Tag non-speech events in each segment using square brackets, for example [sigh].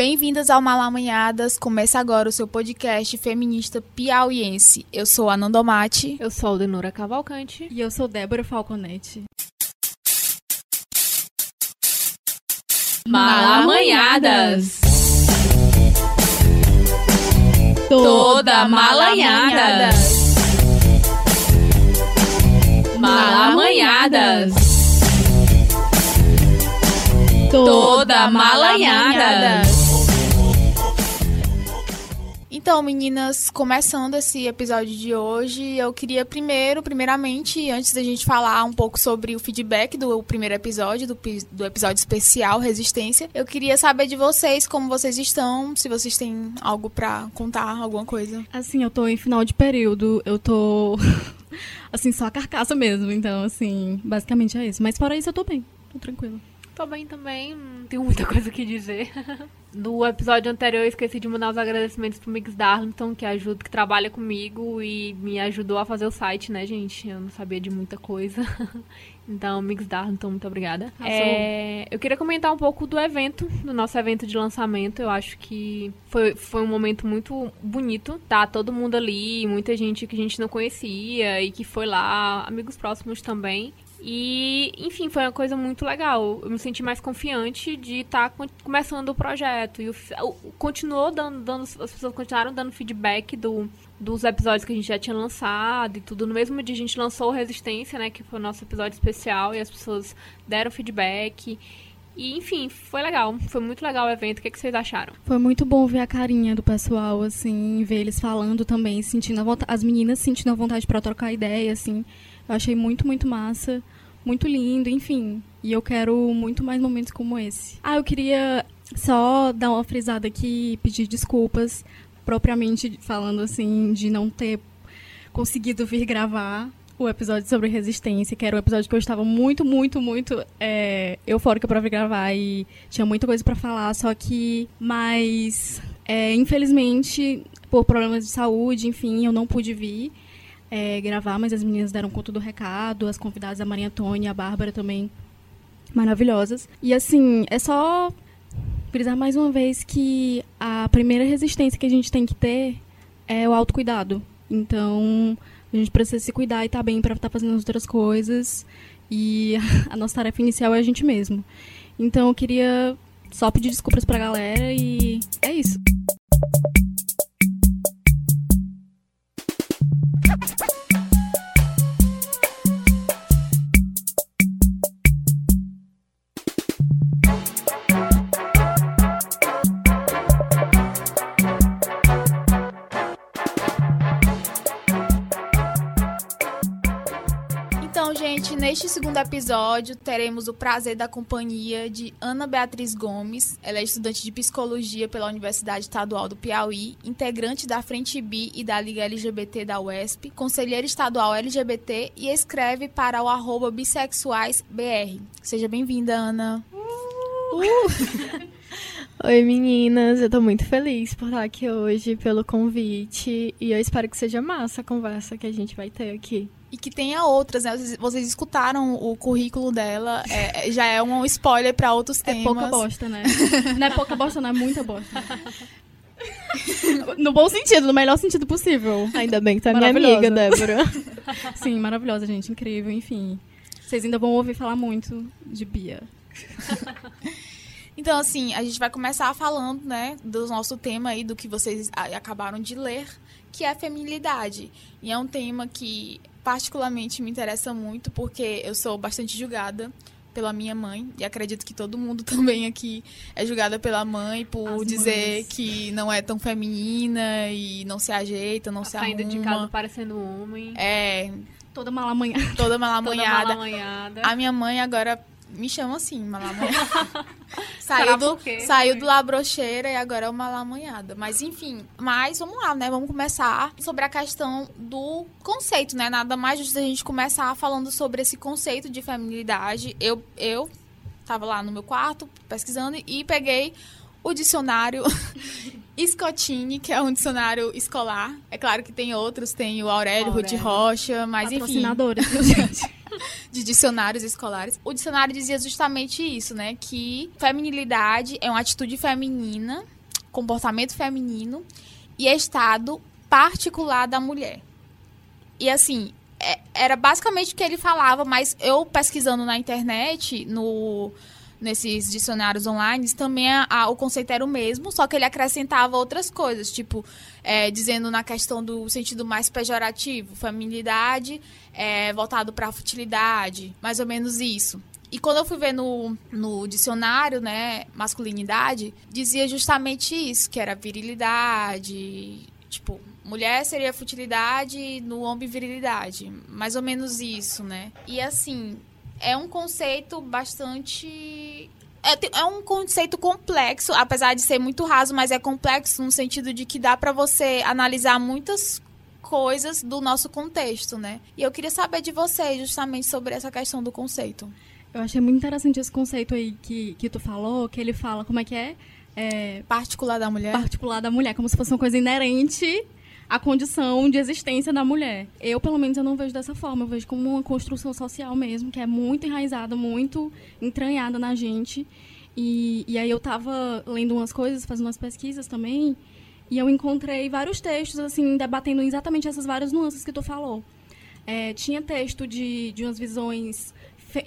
Bem-vindas ao Malamanhadas. Começa agora o seu podcast feminista piauiense. Eu sou a Nandomate. Eu sou a Aldenora Cavalcante. E eu sou Débora Falconetti. Malamanhadas. Toda malanhada. Malamanhadas. Toda malanhada. Então, meninas, começando esse episódio de hoje, eu queria primeiro, primeiramente, antes da gente falar um pouco sobre o feedback do primeiro episódio, do, do episódio especial Resistência, eu queria saber de vocês como vocês estão, se vocês têm algo pra contar, alguma coisa. Assim, eu tô em final de período, eu tô. [laughs] assim, só a carcaça mesmo, então, assim, basicamente é isso. Mas fora isso, eu tô bem, tô tranquila. Tô bem também, não tenho muita [laughs] coisa que dizer. [laughs] No episódio anterior eu esqueci de mandar os agradecimentos pro Mix Darlington, que ajuda, que trabalha comigo e me ajudou a fazer o site, né, gente? Eu não sabia de muita coisa. [laughs] Então, Mix Darlington, muito obrigada. É, eu queria comentar um pouco do evento, do nosso evento de lançamento. Eu acho que foi, foi um momento muito bonito. Tá todo mundo ali, muita gente que a gente não conhecia e que foi lá, amigos próximos também. E, enfim, foi uma coisa muito legal. Eu me senti mais confiante de estar tá começando o projeto. E o, o, continuou dando, dando, as pessoas continuaram dando feedback do, dos episódios que a gente já tinha lançado e tudo. No mesmo dia a gente lançou Resistência, né? Que foi o nosso episódio especial. E as pessoas deram feedback. E, enfim, foi legal. Foi muito legal o evento. O que, é que vocês acharam? Foi muito bom ver a carinha do pessoal, assim, ver eles falando também, sentindo a vontade, as meninas sentindo a vontade para trocar ideia, assim. Eu achei muito, muito massa, muito lindo, enfim. E eu quero muito mais momentos como esse. Ah, eu queria só dar uma frisada aqui pedir desculpas, propriamente falando assim, de não ter conseguido vir gravar o episódio sobre resistência, que era um episódio que eu estava muito, muito, muito é, eufórica para vir gravar e tinha muita coisa para falar, só que, mas, é, infelizmente, por problemas de saúde, enfim, eu não pude vir é, gravar, mas as meninas deram conta do recado, as convidadas, a Maria Antônia a Bárbara também, maravilhosas. E assim, é só frisar mais uma vez que a primeira resistência que a gente tem que ter é o autocuidado. Então, a gente precisa se cuidar e estar tá bem para estar tá fazendo outras coisas. E [laughs] a nossa tarefa inicial é a gente mesmo. Então, eu queria só pedir desculpas pra galera e é isso. Segundo episódio, teremos o prazer da companhia de Ana Beatriz Gomes. Ela é estudante de psicologia pela Universidade Estadual do Piauí, integrante da Frente B e da Liga LGBT da UESP, conselheira estadual LGBT e escreve para o arroba bissexuaisbr. Seja bem-vinda, Ana. Uh! [laughs] Oi meninas, eu tô muito feliz por estar aqui hoje, pelo convite, e eu espero que seja massa a conversa que a gente vai ter aqui e que tenha outras, né? Vocês, vocês escutaram o currículo dela, é, é já é um spoiler para outros temas. É pouca bosta, né? não é pouca bosta, não é muita bosta. no bom sentido, no melhor sentido possível. Ainda bem que tá minha amiga, Débora. Sim, maravilhosa, gente, incrível, enfim. Vocês ainda vão ouvir falar muito de Bia. Então, assim, a gente vai começar falando, né, do nosso tema aí, do que vocês acabaram de ler, que é a feminilidade. E é um tema que particularmente me interessa muito porque eu sou bastante julgada pela minha mãe e acredito que todo mundo [laughs] também aqui é julgada pela mãe por As dizer mães. que não é tão feminina e não se ajeita, não a se arruma. Saindo de casa parecendo homem. É. Toda malamanhada. Toda malamanhada. Toda malamanhada. A minha mãe agora me chama assim, malamanhada. [laughs] [laughs] saiu do, saiu do labrocheira e agora é uma malamanhada. Mas enfim, mas vamos lá, né? Vamos começar sobre a questão do conceito, né? Nada mais justo a gente começar falando sobre esse conceito de feminilidade. Eu, eu tava lá no meu quarto pesquisando e peguei o dicionário [laughs] Scottini, que é um dicionário escolar. É claro que tem outros, tem o Aurélio, Aurélio. Ruth Rocha, mas enfim. Patrocinadores, gente. [laughs] de dicionários escolares. O dicionário dizia justamente isso, né? Que feminilidade é uma atitude feminina, comportamento feminino e estado particular da mulher. E assim, é, era basicamente o que ele falava, mas eu pesquisando na internet, no nesses dicionários online, também a, a, o conceito era o mesmo, só que ele acrescentava outras coisas, tipo, é, dizendo na questão do sentido mais pejorativo, feminilidade é, voltado para a futilidade, mais ou menos isso. E quando eu fui ver no, no dicionário, né, masculinidade, dizia justamente isso, que era virilidade, tipo, mulher seria futilidade, no homem virilidade, mais ou menos isso, né? E assim, é um conceito bastante é, é, um conceito complexo, apesar de ser muito raso, mas é complexo no sentido de que dá para você analisar muitas coisas do nosso contexto, né? E eu queria saber de você justamente sobre essa questão do conceito. Eu achei muito interessante esse conceito aí que, que tu falou, que ele fala como é que é, é particular da mulher. Particular da mulher, como se fosse uma coisa inerente a condição de existência da mulher. Eu, pelo menos, eu não vejo dessa forma. Eu vejo como uma construção social mesmo, que é muito enraizada, muito entranhada na gente. E, e aí eu estava lendo umas coisas, fazendo umas pesquisas também, e eu encontrei vários textos, assim, debatendo exatamente essas várias nuances que tu falou. É, tinha texto de, de umas visões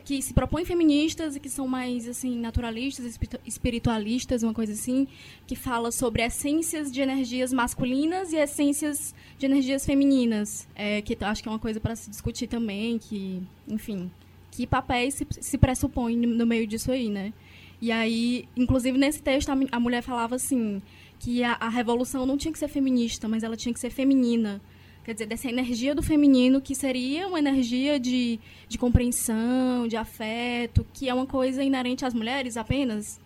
que se propõem feministas e que são mais assim naturalistas, espiritualistas, uma coisa assim, que fala sobre essências de energias masculinas e essências de energias femininas, é, que acho que é uma coisa para se discutir também, que, enfim, que papéis se, se pressupõem no meio disso aí, né? E aí, inclusive nesse texto a, a mulher falava assim que a, a revolução não tinha que ser feminista, mas ela tinha que ser feminina quer dizer, dessa energia do feminino, que seria uma energia de, de compreensão, de afeto, que é uma coisa inerente às mulheres apenas.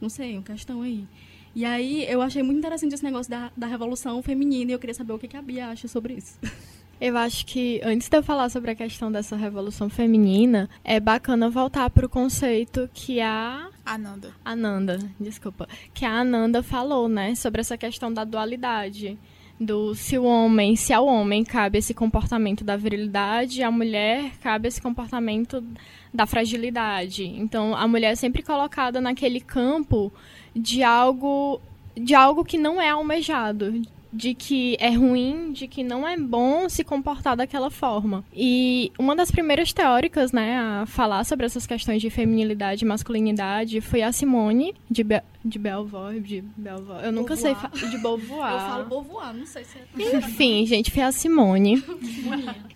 Não sei, uma questão aí. E aí eu achei muito interessante esse negócio da, da revolução feminina e eu queria saber o que, que a Bia acha sobre isso. [laughs] Eu acho que antes de eu falar sobre a questão dessa revolução feminina, é bacana voltar para o conceito que a Ananda. Ananda, desculpa, que a Ananda falou, né, sobre essa questão da dualidade do se o homem, se ao homem cabe esse comportamento da virilidade, à mulher cabe esse comportamento da fragilidade. Então, a mulher é sempre colocada naquele campo de algo de algo que não é almejado, de que é ruim, de que não é bom se comportar daquela forma. E uma das primeiras teóricas, né, a falar sobre essas questões de feminilidade e masculinidade foi a Simone de, Be de Belvoir, de Belvoir. Eu nunca sei de Beauvoir. Eu falo Beauvoir, não sei se é. [laughs] Enfim, gente, foi a Simone.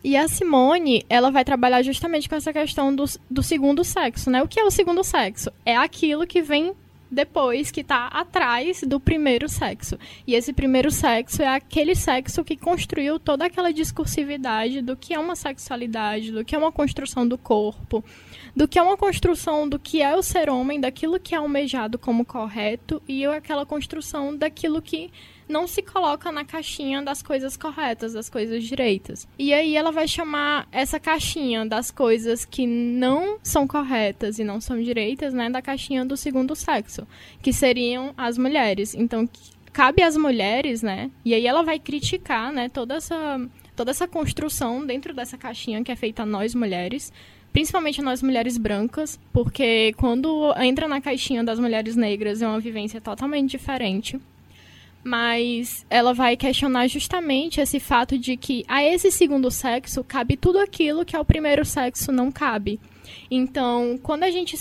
e a Simone, ela vai trabalhar justamente com essa questão do, do segundo sexo, né? O que é o segundo sexo? É aquilo que vem depois que está atrás do primeiro sexo. E esse primeiro sexo é aquele sexo que construiu toda aquela discursividade do que é uma sexualidade, do que é uma construção do corpo, do que é uma construção do que é o ser homem, daquilo que é almejado como correto e aquela construção daquilo que não se coloca na caixinha das coisas corretas, das coisas direitas. E aí ela vai chamar essa caixinha das coisas que não são corretas e não são direitas, né, da caixinha do segundo sexo, que seriam as mulheres. Então, cabe às mulheres, né? E aí ela vai criticar, né, toda essa toda essa construção dentro dessa caixinha que é feita a nós mulheres, principalmente nós mulheres brancas, porque quando entra na caixinha das mulheres negras é uma vivência totalmente diferente mas ela vai questionar justamente esse fato de que a esse segundo sexo cabe tudo aquilo que ao primeiro sexo não cabe. Então, quando a gente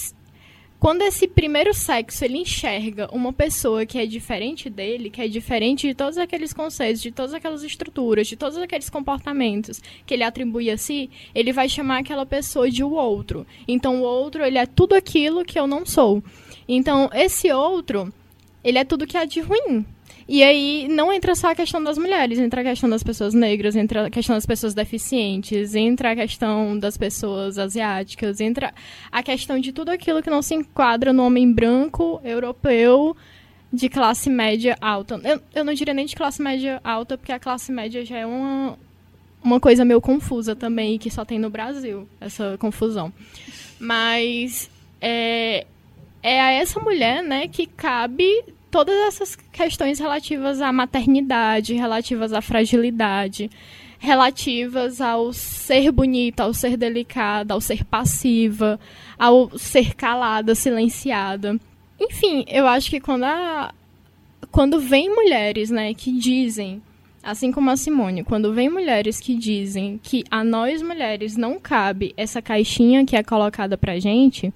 quando esse primeiro sexo ele enxerga uma pessoa que é diferente dele, que é diferente de todos aqueles conceitos, de todas aquelas estruturas, de todos aqueles comportamentos que ele atribui a si, ele vai chamar aquela pessoa de o outro. Então o outro, ele é tudo aquilo que eu não sou. Então esse outro, ele é tudo que é de ruim. E aí não entra só a questão das mulheres, entra a questão das pessoas negras, entra a questão das pessoas deficientes, entra a questão das pessoas asiáticas, entra a questão de tudo aquilo que não se enquadra no homem branco, europeu, de classe média alta. Eu, eu não diria nem de classe média alta, porque a classe média já é uma, uma coisa meio confusa também, que só tem no Brasil, essa confusão. Mas é, é a essa mulher, né, que cabe todas essas questões relativas à maternidade, relativas à fragilidade, relativas ao ser bonita, ao ser delicada, ao ser passiva, ao ser calada, silenciada. Enfim, eu acho que quando a, quando vem mulheres, né, que dizem, assim como a Simone, quando vem mulheres que dizem que a nós mulheres não cabe essa caixinha que é colocada pra gente,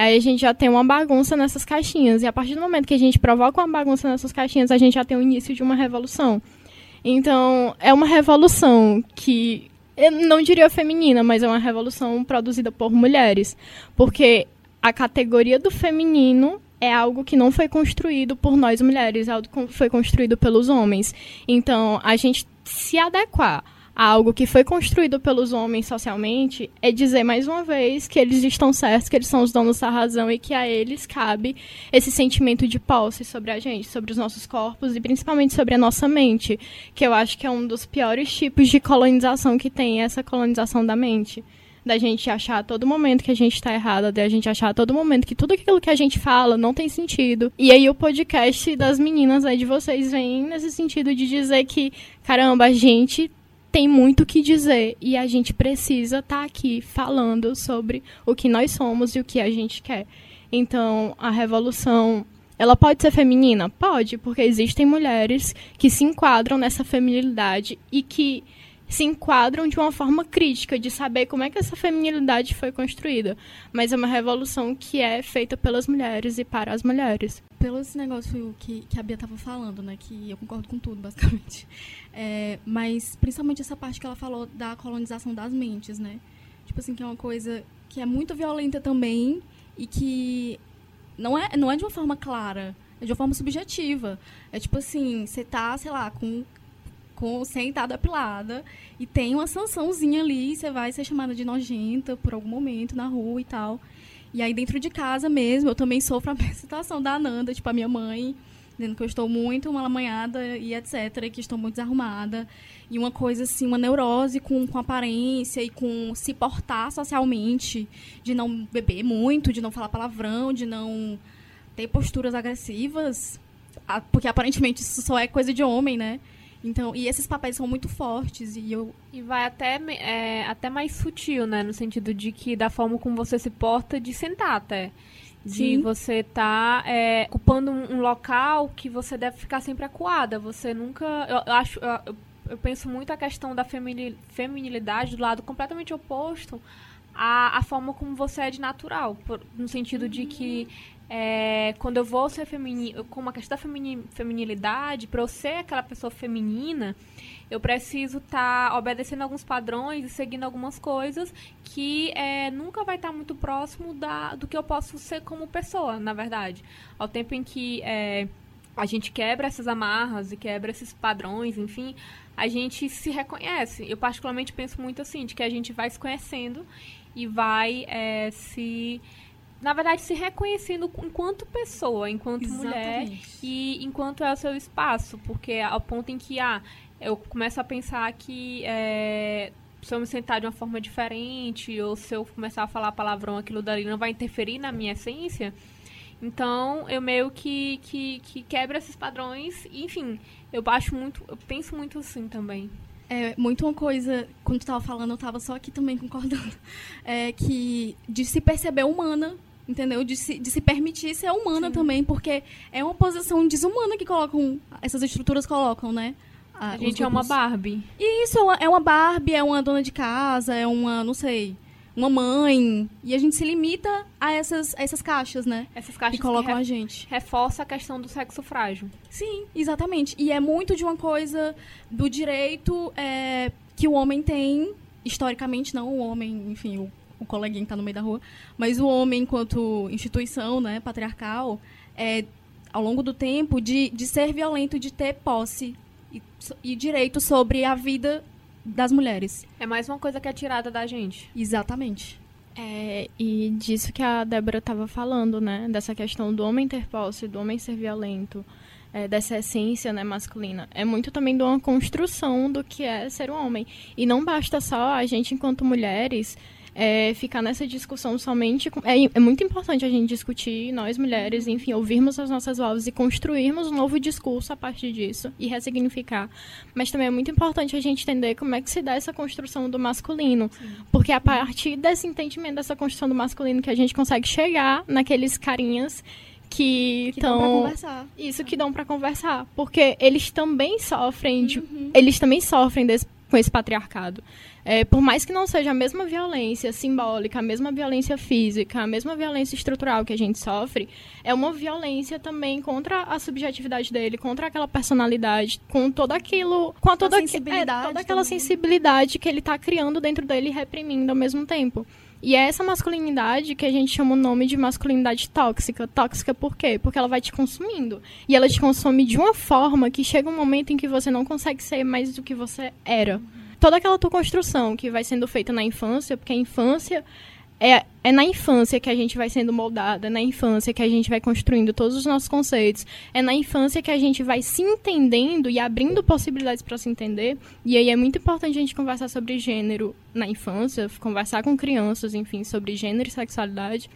aí a gente já tem uma bagunça nessas caixinhas. E a partir do momento que a gente provoca uma bagunça nessas caixinhas, a gente já tem o início de uma revolução. Então, é uma revolução que eu não diria feminina, mas é uma revolução produzida por mulheres, porque a categoria do feminino é algo que não foi construído por nós mulheres, é algo que foi construído pelos homens. Então, a gente se adequar algo que foi construído pelos homens socialmente é dizer mais uma vez que eles estão certos, que eles são os donos da razão e que a eles cabe esse sentimento de posse sobre a gente, sobre os nossos corpos e principalmente sobre a nossa mente, que eu acho que é um dos piores tipos de colonização que tem essa colonização da mente da gente achar a todo momento que a gente está errada, da gente achar a todo momento que tudo aquilo que a gente fala não tem sentido. E aí o podcast das meninas aí de vocês vem nesse sentido de dizer que, caramba, a gente tem muito o que dizer e a gente precisa estar tá aqui falando sobre o que nós somos e o que a gente quer. Então, a revolução ela pode ser feminina? Pode, porque existem mulheres que se enquadram nessa feminilidade e que se enquadram de uma forma crítica, de saber como é que essa feminilidade foi construída. Mas é uma revolução que é feita pelas mulheres e para as mulheres. Pelo esse negócio que, que a Bia estava falando, né? Que eu concordo com tudo, basicamente. É, mas principalmente essa parte que ela falou da colonização das mentes, né? Tipo assim, que é uma coisa que é muito violenta também e que não é, não é de uma forma clara, é de uma forma subjetiva. É tipo assim, você tá, sei lá, com com sentada pilada e tem uma sançãozinha ali, você vai ser chamada de nojenta por algum momento na rua e tal. E aí dentro de casa mesmo, eu também sofro a [laughs] mesma situação da Ananda, tipo a minha mãe, dizendo que eu estou muito malamanhada e etc, que estou muito desarrumada. E uma coisa assim, uma neurose com, com aparência e com se portar socialmente, de não beber muito, de não falar palavrão, de não ter posturas agressivas, porque aparentemente isso só é coisa de homem, né? Então, e esses papéis são muito fortes e eu e vai até é, até mais sutil, né, no sentido de que da forma como você se porta de sentar até de Sim. você estar tá, é, ocupando um, um, local que você deve ficar sempre acuada. Você nunca, eu, eu acho, eu, eu, penso muito a questão da feminilidade do lado completamente oposto à, à forma como você é de natural, por, no sentido de que é, quando eu vou ser feminina, com uma questão da femini, feminilidade, para eu ser aquela pessoa feminina, eu preciso estar tá obedecendo alguns padrões e seguindo algumas coisas que é, nunca vai estar tá muito próximo da, do que eu posso ser como pessoa, na verdade. Ao tempo em que é, a gente quebra essas amarras e quebra esses padrões, enfim, a gente se reconhece. Eu particularmente penso muito assim, de que a gente vai se conhecendo e vai é, se na verdade, se reconhecendo enquanto pessoa, enquanto Exatamente. mulher e enquanto é o seu espaço, porque ao ponto em que ah, eu começo a pensar que é, se eu me sentar de uma forma diferente ou se eu começar a falar palavrão, aquilo dali não vai interferir na minha essência. Então, eu meio que, que, que quebro esses padrões. enfim, eu acho muito, eu penso muito assim também. É muito uma coisa, quando tu tava falando, eu tava só aqui também concordando, [laughs] é que de se perceber humana entendeu? De se, de se permitir ser humana Sim. também, porque é uma posição desumana que colocam, essas estruturas colocam, né? A, a gente é uma Barbie. E isso, é uma Barbie, é uma dona de casa, é uma, não sei, uma mãe. E a gente se limita a essas, a essas caixas, né? Essas caixas que colocam que a gente. Reforça a questão do sexo frágil. Sim, exatamente. E é muito de uma coisa do direito é, que o homem tem, historicamente, não o homem, enfim, o o coleguinha que está no meio da rua, mas o homem, enquanto instituição né, patriarcal, é, ao longo do tempo, de, de ser violento, de ter posse e, e direito sobre a vida das mulheres. É mais uma coisa que é tirada da gente. Exatamente. É, e disso que a Débora estava falando, né? Dessa questão do homem ter posse, do homem ser violento, é, dessa essência né, masculina. É muito também de uma construção do que é ser um homem. E não basta só a gente, enquanto mulheres, é, ficar nessa discussão somente. Com... É, é, muito importante a gente discutir, nós mulheres, enfim, ouvirmos as nossas vozes e construirmos um novo discurso a partir disso e ressignificar. Mas também é muito importante a gente entender como é que se dá essa construção do masculino. Sim. Porque é a partir desse entendimento dessa construção do masculino que a gente consegue chegar naqueles carinhas que estão isso que dão para conversar porque eles também sofrem de, uhum. eles também sofrem desse, com esse patriarcado é, por mais que não seja a mesma violência simbólica, a mesma violência física, a mesma violência estrutural que a gente sofre, é uma violência também contra a subjetividade dele, contra aquela personalidade, com todo aquilo, com toda, a sensibilidade é, toda aquela também. sensibilidade que ele está criando dentro dele e reprimindo ao mesmo tempo. E é essa masculinidade que a gente chama o nome de masculinidade tóxica. Tóxica por quê? Porque ela vai te consumindo. E ela te consome de uma forma que chega um momento em que você não consegue ser mais do que você era toda aquela tua construção que vai sendo feita na infância, porque a infância é, é na infância que a gente vai sendo moldada, é na infância que a gente vai construindo todos os nossos conceitos, é na infância que a gente vai se entendendo e abrindo possibilidades para se entender. E aí é muito importante a gente conversar sobre gênero na infância, conversar com crianças, enfim, sobre gênero e sexualidade.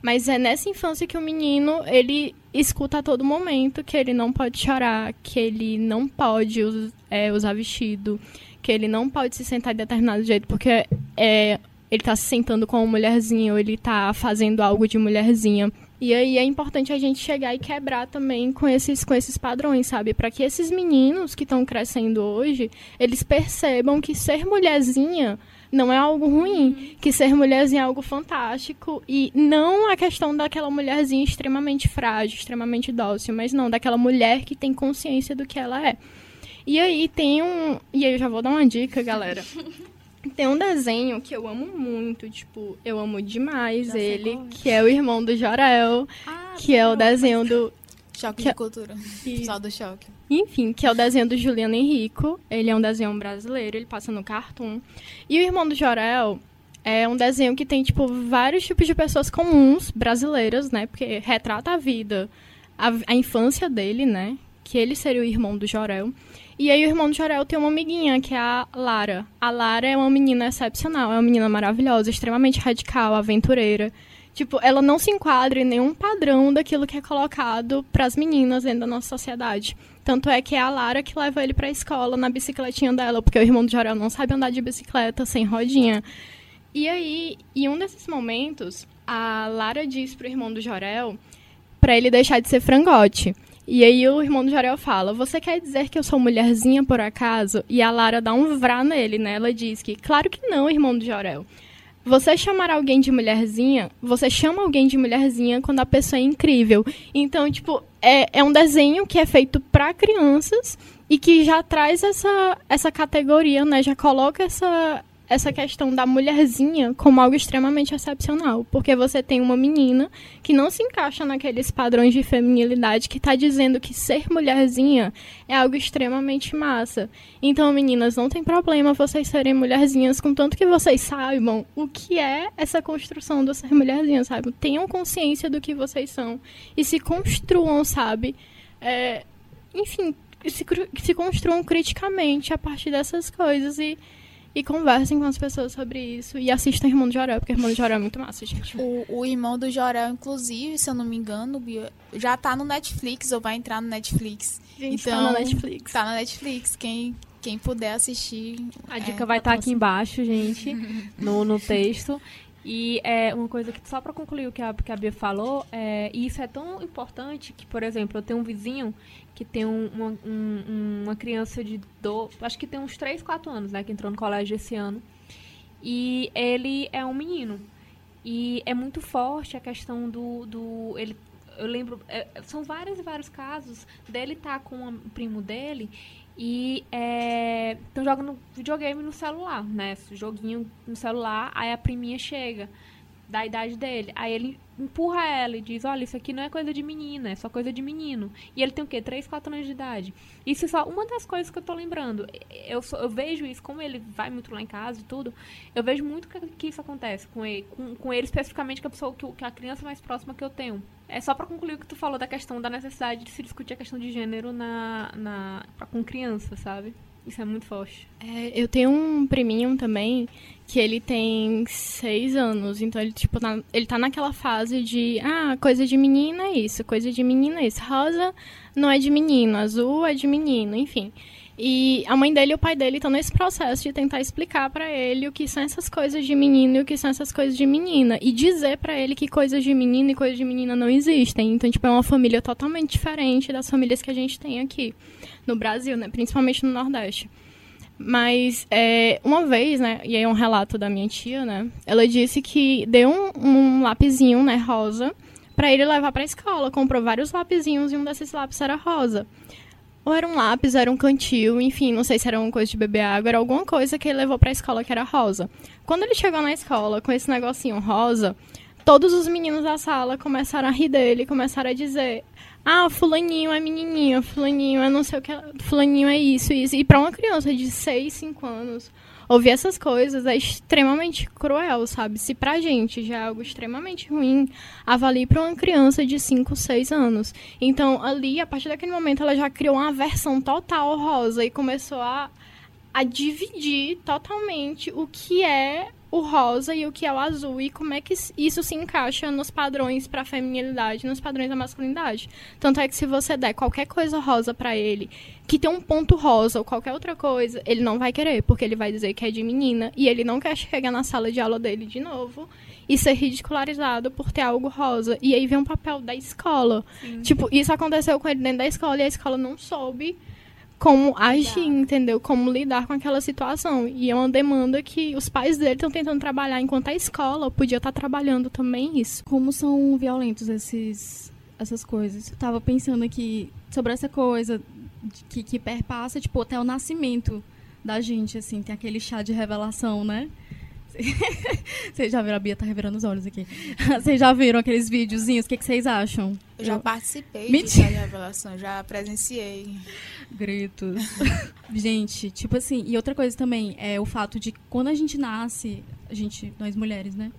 Mas é nessa infância que o menino, ele escuta a todo momento que ele não pode chorar, que ele não pode é, usar vestido, que ele não pode se sentar de determinado jeito porque é, ele está se sentando com uma mulherzinha ou ele está fazendo algo de mulherzinha. E aí é importante a gente chegar e quebrar também com esses, com esses padrões, sabe? Para que esses meninos que estão crescendo hoje, eles percebam que ser mulherzinha não é algo ruim, uhum. que ser mulherzinha é algo fantástico e não a questão daquela mulherzinha extremamente frágil, extremamente dócil, mas não daquela mulher que tem consciência do que ela é. E aí tem um. E aí eu já vou dar uma dica, galera. [laughs] Tem um desenho que eu amo muito, tipo, eu amo demais já ele, que é o irmão do Jorel, ah, que é o desenho do. Choque que... de é cultura. [laughs] Pessoal do choque. Enfim, que é o desenho do Juliano Henrico. Ele é um desenho brasileiro, ele passa no Cartoon. E o irmão do Jorel é um desenho que tem, tipo, vários tipos de pessoas comuns, brasileiras, né? Porque retrata a vida, a, a infância dele, né? Que ele seria o irmão do Jorel. E aí o irmão do Jorel tem uma amiguinha, que é a Lara. A Lara é uma menina excepcional, é uma menina maravilhosa, extremamente radical, aventureira. Tipo, ela não se enquadra em nenhum padrão daquilo que é colocado para as meninas dentro da nossa sociedade. Tanto é que é a Lara que leva ele para a escola na bicicletinha dela, porque o irmão do Jorel não sabe andar de bicicleta sem rodinha. E aí, em um desses momentos, a Lara diz pro irmão do Jorel para ele deixar de ser frangote. E aí o irmão do Jorel fala: Você quer dizer que eu sou mulherzinha por acaso? E a Lara dá um vrá nele, né? Ela diz que, claro que não, irmão do Jorel. Você chamar alguém de mulherzinha, você chama alguém de mulherzinha quando a pessoa é incrível. Então, tipo, é, é um desenho que é feito para crianças e que já traz essa, essa categoria, né? Já coloca essa, essa questão da mulherzinha como algo extremamente excepcional, porque você tem uma menina que não se encaixa naqueles padrões de feminilidade que está dizendo que ser mulherzinha é algo extremamente massa. Então, meninas, não tem problema vocês serem mulherzinhas, contanto que vocês saibam o que é essa construção do ser mulherzinha, sabe? Tenham consciência do que vocês são e se construam, sabe? É, enfim, se, se construam criticamente a partir dessas coisas e e conversem com as pessoas sobre isso. E assistam Irmão do Jorel, porque Irmão do Jorel é muito massa, gente. O, o Irmão do Jorel, inclusive, se eu não me engano, já tá no Netflix ou vai entrar no Netflix. Gente, então, tá na Netflix. Tá na Netflix. Quem, quem puder assistir. A dica é, vai estar tá aqui embaixo, gente, [laughs] no, no texto. E é uma coisa que, só para concluir o que a, que a Bia falou, é, e isso é tão importante que, por exemplo, eu tenho um vizinho que tem um, uma, um, uma criança de. Do, acho que tem uns 3, 4 anos, né? Que entrou no colégio esse ano. E ele é um menino. E é muito forte a questão do. do ele, eu lembro. É, são vários e vários casos dele estar tá com o primo dele e estão é, jogando videogame no celular, né? Joguinho no celular, aí a priminha chega da idade dele. Aí ele empurra ela e diz, olha, isso aqui não é coisa de menina, é só coisa de menino. E ele tem o quê? 3, 4 anos de idade. Isso é só uma das coisas que eu tô lembrando. Eu, eu vejo isso, como ele vai muito lá em casa e tudo, eu vejo muito que, que isso acontece com ele, com, com ele especificamente, que a pessoa, que, que a criança mais próxima que eu tenho. É só para concluir o que tu falou da questão da necessidade de se discutir a questão de gênero na, na, com criança, sabe? Isso é muito forte. É, eu tenho um priminho também que ele tem seis anos, então ele, tipo, tá, ele tá naquela fase de, ah, coisa de menina é isso, coisa de menina é isso. Rosa não é de menino, azul é de menino, enfim. E a mãe dele e o pai dele estão nesse processo de tentar explicar para ele o que são essas coisas de menino e o que são essas coisas de menina. E dizer para ele que coisas de menino e coisas de menina não existem. Então, tipo, é uma família totalmente diferente das famílias que a gente tem aqui no Brasil, né? Principalmente no Nordeste. Mas é, uma vez, né, e aí é um relato da minha tia, né, ela disse que deu um, um lapisinho, né, rosa, para ele levar para a escola. Comprou vários lapisinhos e um desses lápis era rosa. Ou era um lápis, era um cantil, enfim, não sei se era uma coisa de beber água, era alguma coisa que ele levou para a escola que era rosa. Quando ele chegou na escola com esse negocinho rosa, todos os meninos da sala começaram a rir dele, começaram a dizer: ah, fulaninho é menininho, fulaninho é não sei o que, fulaninho é isso, isso. E para uma criança de 6, 5 anos, ouvir essas coisas é extremamente cruel, sabe? Se pra gente já é algo extremamente ruim, avalie para uma criança de 5, 6 anos. Então, ali, a partir daquele momento, ela já criou uma aversão total rosa e começou a, a dividir totalmente o que é o rosa e o que é o azul e como é que isso se encaixa nos padrões para a feminilidade, nos padrões da masculinidade. Tanto é que se você der qualquer coisa rosa para ele, que tem um ponto rosa ou qualquer outra coisa, ele não vai querer, porque ele vai dizer que é de menina e ele não quer chegar na sala de aula dele de novo e ser ridicularizado por ter algo rosa. E aí vem um papel da escola. Sim. Tipo, isso aconteceu com ele dentro da escola e a escola não soube como agir, entendeu? Como lidar com aquela situação. E é uma demanda que os pais dele estão tentando trabalhar, enquanto a escola podia estar tá trabalhando também isso. Como são violentos esses, essas coisas? Eu tava pensando aqui sobre essa coisa que, que perpassa, tipo, até o nascimento da gente, assim, tem aquele chá de revelação, né? [laughs] Vocês já viram? A Bia tá revirando os olhos aqui. [laughs] Vocês já viram aqueles videozinhos? O que, que vocês acham? Eu já participei Mentira. de revelação, já presenciei. Gritos. [laughs] gente, tipo assim, e outra coisa também é o fato de quando a gente nasce, a gente, nós mulheres, né?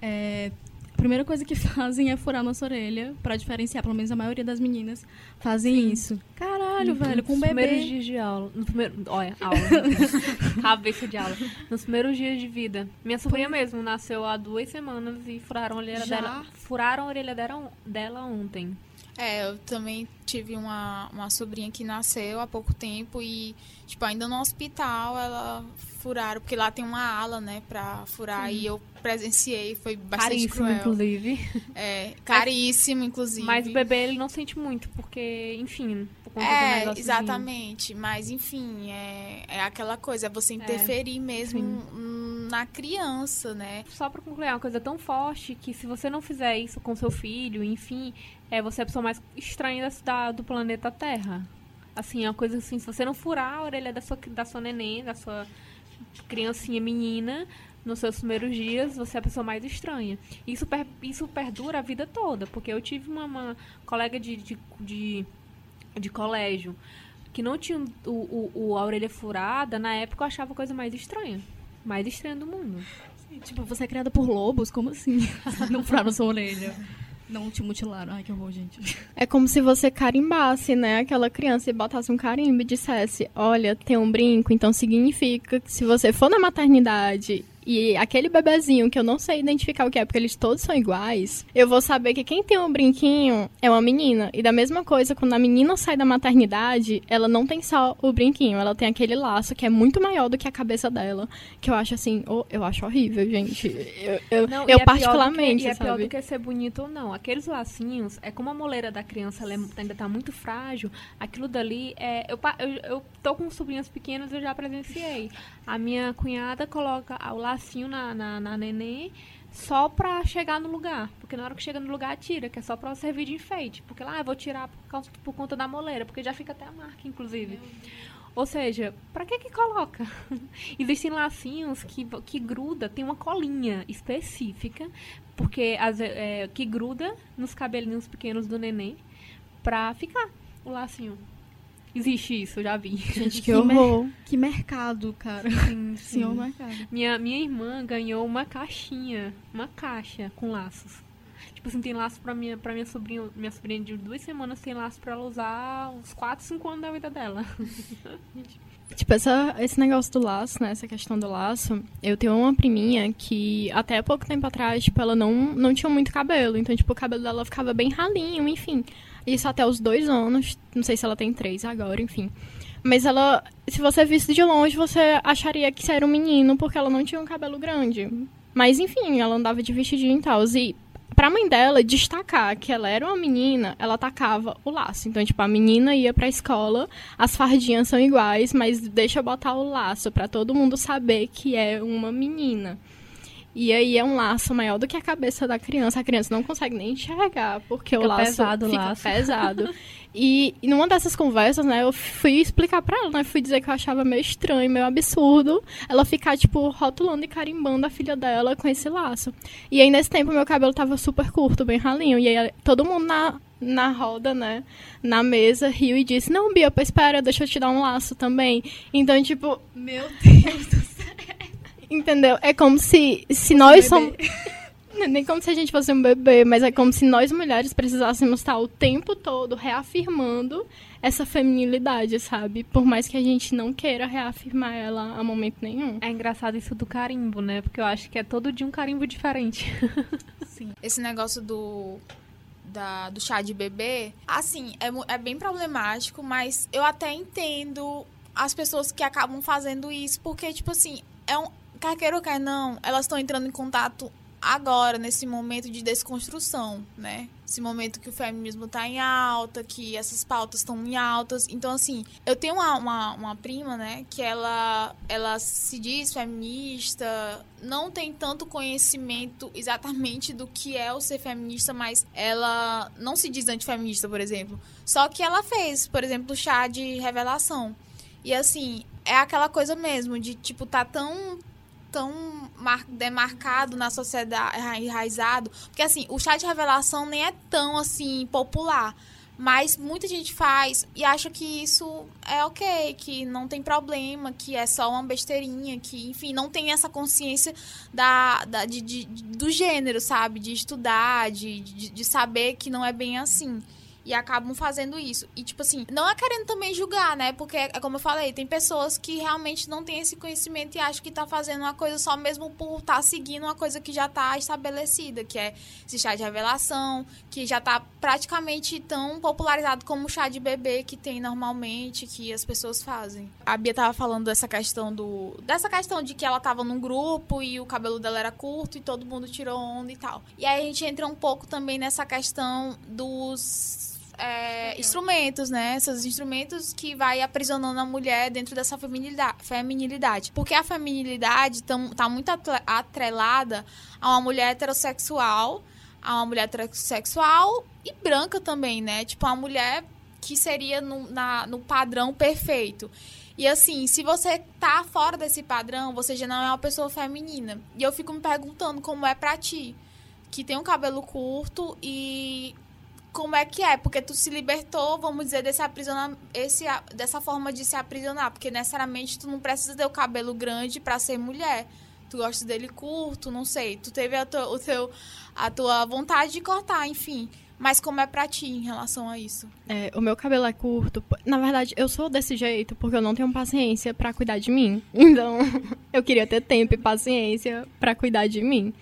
É, primeira coisa que [laughs] fazem é furar nossa orelha para diferenciar, pelo menos a maioria das meninas fazem Sim. isso. Caralho, velho, com Nos bebê. primeiros dias de aula. No primeiro, olha, aula. [laughs] Cabeça de aula. Nos primeiros dias de vida. Minha sobrinha mesmo nasceu há duas semanas e furaram a orelha Já? dela. Furaram a orelha dela, dela ontem. É, eu também tive uma, uma sobrinha que nasceu há pouco tempo e, tipo, ainda no hospital ela furaram, porque lá tem uma ala, né, pra furar, Sim. e eu presenciei, foi bastante caríssimo, cruel. inclusive. É, caríssimo, inclusive. Mas o bebê, ele não sente muito, porque, enfim, é, exatamente. Mas, enfim, é, é aquela coisa, é você é. interferir é, mesmo na criança, né? Só pra concluir, é uma coisa tão forte que se você não fizer isso com seu filho, enfim, é você é a pessoa mais estranha da, do planeta Terra. Assim, é uma coisa assim, se você não furar a orelha da sua, da sua neném, da sua criancinha menina, nos seus primeiros dias, você é a pessoa mais estranha. Isso, per, isso perdura a vida toda, porque eu tive uma, uma colega de, de, de de colégio que não tinha o, o, o, a orelha furada, na época eu achava a coisa mais estranha. Mais estranha do mundo. Tipo, você é criada por lobos? Como assim? [laughs] não furaram sua orelha. Não te mutilaram. Ai, que horror, gente. É como se você carimbasse, né? Aquela criança e botasse um carimbo e dissesse: Olha, tem um brinco, então significa que se você for na maternidade e aquele bebezinho que eu não sei identificar o que é, porque eles todos são iguais, eu vou saber que quem tem um brinquinho é uma menina. E da mesma coisa, quando a menina sai da maternidade, ela não tem só o brinquinho, ela tem aquele laço que é muito maior do que a cabeça dela. Que eu acho assim, oh, eu acho horrível, gente. Eu, eu, não, eu é particularmente. Que, e é pior do que ser bonito ou não. Aqueles lacinhos, é como a moleira da criança ela é, ainda tá muito frágil, aquilo dali é. Eu, eu, eu tô com sobrinhas pequenas, eu já presenciei. A minha cunhada coloca o lacinho na, na, na neném só pra chegar no lugar. Porque na hora que chega no lugar, tira, que é só pra servir de enfeite. Porque lá, ah, eu vou tirar por, causa, por conta da moleira, porque já fica até a marca, inclusive. Ou seja, pra que que coloca? [laughs] Existem lacinhos que, que gruda, tem uma colinha específica, porque as, é, que gruda nos cabelinhos pequenos do neném pra ficar o lacinho. Existe isso, eu já vi. Gente, [laughs] que, que horror. Mer que mercado, cara. Sim, sim. [laughs] Senhor mercado. Minha, minha irmã ganhou uma caixinha, uma caixa com laços. Tipo assim, tem laço pra minha, pra minha sobrinha. Minha sobrinha de duas semanas tem laço pra ela usar uns 4, 5 anos da vida dela. [laughs] Tipo, essa, esse negócio do laço, né? Essa questão do laço. Eu tenho uma priminha que até pouco tempo atrás, tipo, ela não, não tinha muito cabelo. Então, tipo, o cabelo dela ficava bem ralinho, enfim. Isso até os dois anos. Não sei se ela tem três agora, enfim. Mas ela, se você visse de longe, você acharia que era um menino, porque ela não tinha um cabelo grande. Mas enfim, ela andava de vestidinho e tal. E pra mãe dela destacar que ela era uma menina, ela tacava o laço. Então, tipo, a menina ia pra escola, as fardinhas são iguais, mas deixa eu botar o laço para todo mundo saber que é uma menina. E aí é um laço maior do que a cabeça da criança. A criança não consegue nem enxergar, porque fica o laço pesado, fica laço. pesado. [laughs] E, e numa dessas conversas, né, eu fui explicar pra ela, né, fui dizer que eu achava meio estranho, meio absurdo ela ficar, tipo, rotulando e carimbando a filha dela com esse laço. E aí, nesse tempo, meu cabelo tava super curto, bem ralinho. E aí, todo mundo na, na roda, né, na mesa, riu e disse, não, Bia, espera, deixa eu te dar um laço também. Então, tipo, meu Deus do céu. Entendeu? É como se, se nós somos. [laughs] Nem como se a gente fosse um bebê, mas é como se nós mulheres precisássemos estar o tempo todo reafirmando essa feminilidade, sabe? Por mais que a gente não queira reafirmar ela a momento nenhum. É engraçado isso do carimbo, né? Porque eu acho que é todo de um carimbo diferente. [laughs] Sim. Esse negócio do da, do chá de bebê, assim, é, é bem problemático, mas eu até entendo as pessoas que acabam fazendo isso, porque, tipo assim, é um, quer queira ou quer não, elas estão entrando em contato agora, nesse momento de desconstrução, né? Esse momento que o feminismo está em alta, que essas pautas estão em altas. Então, assim, eu tenho uma, uma, uma, prima, né, que ela, ela se diz feminista, não tem tanto conhecimento exatamente do que é o ser feminista, mas ela não se diz antifeminista, por exemplo. Só que ela fez, por exemplo, chá de revelação. E, assim, é aquela coisa mesmo de, tipo, tá tão tão demarcado na sociedade, enraizado. Porque, assim, o chá de revelação nem é tão, assim, popular. Mas muita gente faz e acha que isso é ok, que não tem problema, que é só uma besteirinha, que, enfim, não tem essa consciência da, da de, de, do gênero, sabe? De estudar, de, de, de saber que não é bem assim e acabam fazendo isso. E, tipo assim, não é querendo também julgar, né? Porque, é como eu falei, tem pessoas que realmente não têm esse conhecimento e acham que tá fazendo uma coisa só mesmo por estar tá seguindo uma coisa que já tá estabelecida, que é esse chá de revelação, que já tá praticamente tão popularizado como o chá de bebê que tem normalmente, que as pessoas fazem. A Bia tava falando dessa questão do. dessa questão de que ela tava num grupo e o cabelo dela era curto e todo mundo tirou onda e tal. E aí a gente entra um pouco também nessa questão dos é, instrumentos, né? Esses instrumentos que vai aprisionando a mulher dentro dessa feminilidade. Porque a feminilidade está muito atrelada a uma mulher heterossexual, a uma mulher heterossexual e branca também, né? Tipo, uma mulher que seria no, na, no padrão perfeito. E assim, se você tá fora desse padrão, você já não é uma pessoa feminina. E eu fico me perguntando como é pra ti, que tem um cabelo curto e como é que é? Porque tu se libertou, vamos dizer, desse aprisionar, esse, dessa forma de se aprisionar. Porque necessariamente tu não precisa ter o cabelo grande para ser mulher. Tu gosta dele curto, não sei. Tu teve a tua, o teu, a tua vontade de cortar, enfim. Mas como é pra ti em relação a isso? É, o meu cabelo é curto. Na verdade, eu sou desse jeito porque eu não tenho paciência para cuidar de mim. [laughs] Então, eu queria ter tempo e paciência para cuidar de mim.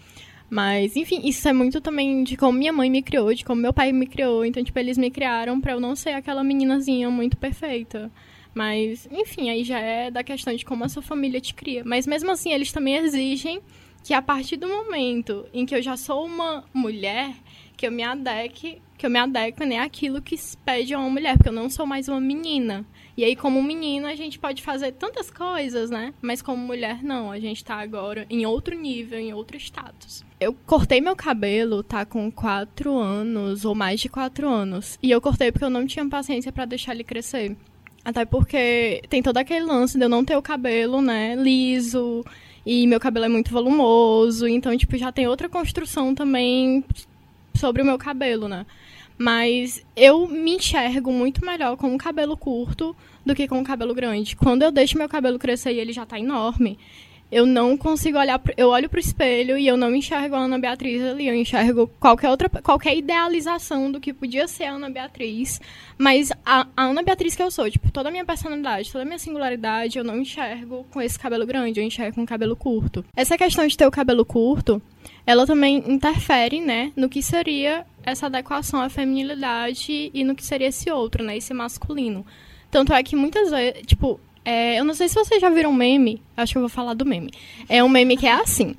Mas, enfim, isso é muito também de como minha mãe me criou, de como meu pai me criou. Então, tipo, eles me criaram pra eu não ser aquela meninazinha muito perfeita. Mas, enfim, aí já é da questão de como a sua família te cria. Mas mesmo assim, eles também exigem que a partir do momento em que eu já sou uma mulher, que eu me adeque, que eu me adeque né, àquilo que se pede a uma mulher, porque eu não sou mais uma menina. E aí, como menina, a gente pode fazer tantas coisas, né? Mas como mulher, não. A gente tá agora em outro nível, em outro status. Eu cortei meu cabelo, tá com quatro anos, ou mais de quatro anos. E eu cortei porque eu não tinha paciência para deixar ele crescer. Até porque tem todo aquele lance de eu não ter o cabelo, né, liso. E meu cabelo é muito volumoso. Então, tipo, já tem outra construção também sobre o meu cabelo, né? Mas eu me enxergo muito melhor com o cabelo curto do que com o cabelo grande. Quando eu deixo meu cabelo crescer e ele já tá enorme, eu não consigo olhar, pro, eu olho pro espelho e eu não enxergo a Ana Beatriz ali, eu enxergo qualquer outra, qualquer idealização do que podia ser a Ana Beatriz, mas a, a Ana Beatriz que eu sou, tipo, toda a minha personalidade, toda a minha singularidade, eu não enxergo com esse cabelo grande, eu enxergo com cabelo curto. Essa questão de ter o cabelo curto, ela também interfere, né, no que seria essa adequação à feminilidade e no que seria esse outro, né, esse masculino. Tanto é que muitas vezes, tipo, é, eu não sei se vocês já viram um meme, acho que eu vou falar do meme. É um meme que é assim.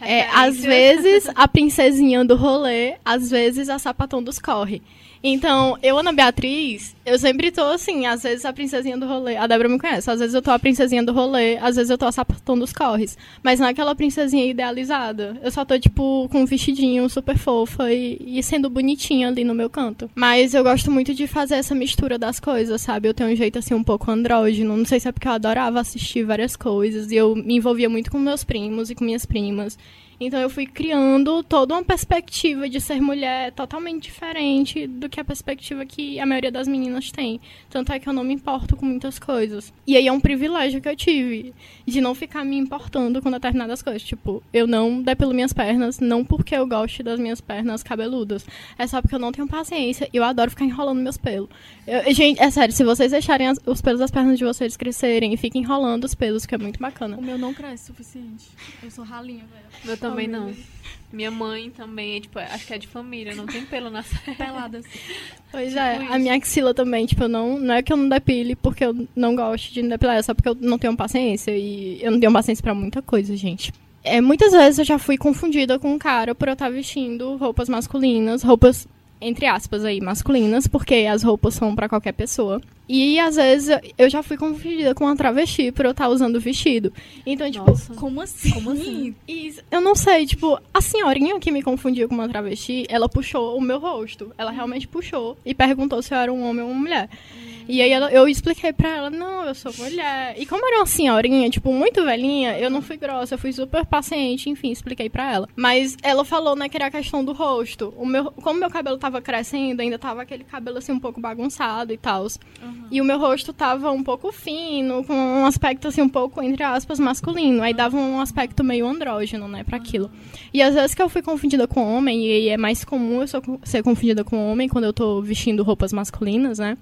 É, às vezes a princesinha do rolê, às vezes a sapatão dos corre. Então, eu, Ana Beatriz, eu sempre tô assim, às vezes a princesinha do rolê. A Débora me conhece, às vezes eu tô a princesinha do rolê, às vezes eu tô a sapatão dos corres. Mas não é aquela princesinha idealizada. Eu só tô, tipo, com um vestidinho super fofa e, e sendo bonitinha ali no meu canto. Mas eu gosto muito de fazer essa mistura das coisas, sabe? Eu tenho um jeito assim um pouco andrógeno. Não sei se é porque eu adorava assistir várias coisas. E eu me envolvia muito com meus primos e com minhas primas. Então eu fui criando toda uma perspectiva de ser mulher totalmente diferente do que a perspectiva que a maioria das meninas tem. Tanto é que eu não me importo com muitas coisas. E aí é um privilégio que eu tive de não ficar me importando com determinadas coisas. Tipo, eu não depilo minhas pernas, não porque eu gosto das minhas pernas cabeludas. É só porque eu não tenho paciência e eu adoro ficar enrolando meus pelos. Eu, gente, é sério, se vocês deixarem as, os pelos das pernas de vocês crescerem e fiquem enrolando os pelos, que é muito bacana. O meu não cresce o suficiente. Eu sou ralinha, velho também não. Minha mãe também, tipo, acho que é de família, não tem pelo na [laughs] Pelada. Assim. Pois tipo é, isso. a minha axila também, tipo, eu não, não é que eu não depile porque eu não gosto de depilar, é só porque eu não tenho paciência e eu não tenho paciência para muita coisa, gente. É, muitas vezes eu já fui confundida com um cara por eu estar vestindo roupas masculinas, roupas entre aspas aí, masculinas, porque as roupas são para qualquer pessoa. E às vezes eu já fui confundida com uma travesti por eu estar usando vestido. Então, tipo, Nossa, como assim? [laughs] Como assim? E, eu não sei, tipo, a senhorinha que me confundiu com uma travesti, ela puxou o meu rosto. Ela realmente puxou e perguntou se eu era um homem ou uma mulher. Hum. E aí ela, eu expliquei pra ela, não, eu sou mulher. E como era uma senhorinha, tipo, muito velhinha, eu não fui grossa, eu fui super paciente, enfim, expliquei pra ela. Mas ela falou, né, que era a questão do rosto. O meu, como meu cabelo tava crescendo, ainda tava aquele cabelo assim um pouco bagunçado e tal. Uhum. E o meu rosto tava um pouco fino, com um aspecto assim um pouco, entre aspas, masculino. Aí dava um aspecto meio andrógeno, né, pra aquilo. E às vezes que eu fui confundida com homem, e é mais comum eu ser confundida com homem quando eu tô vestindo roupas masculinas, né?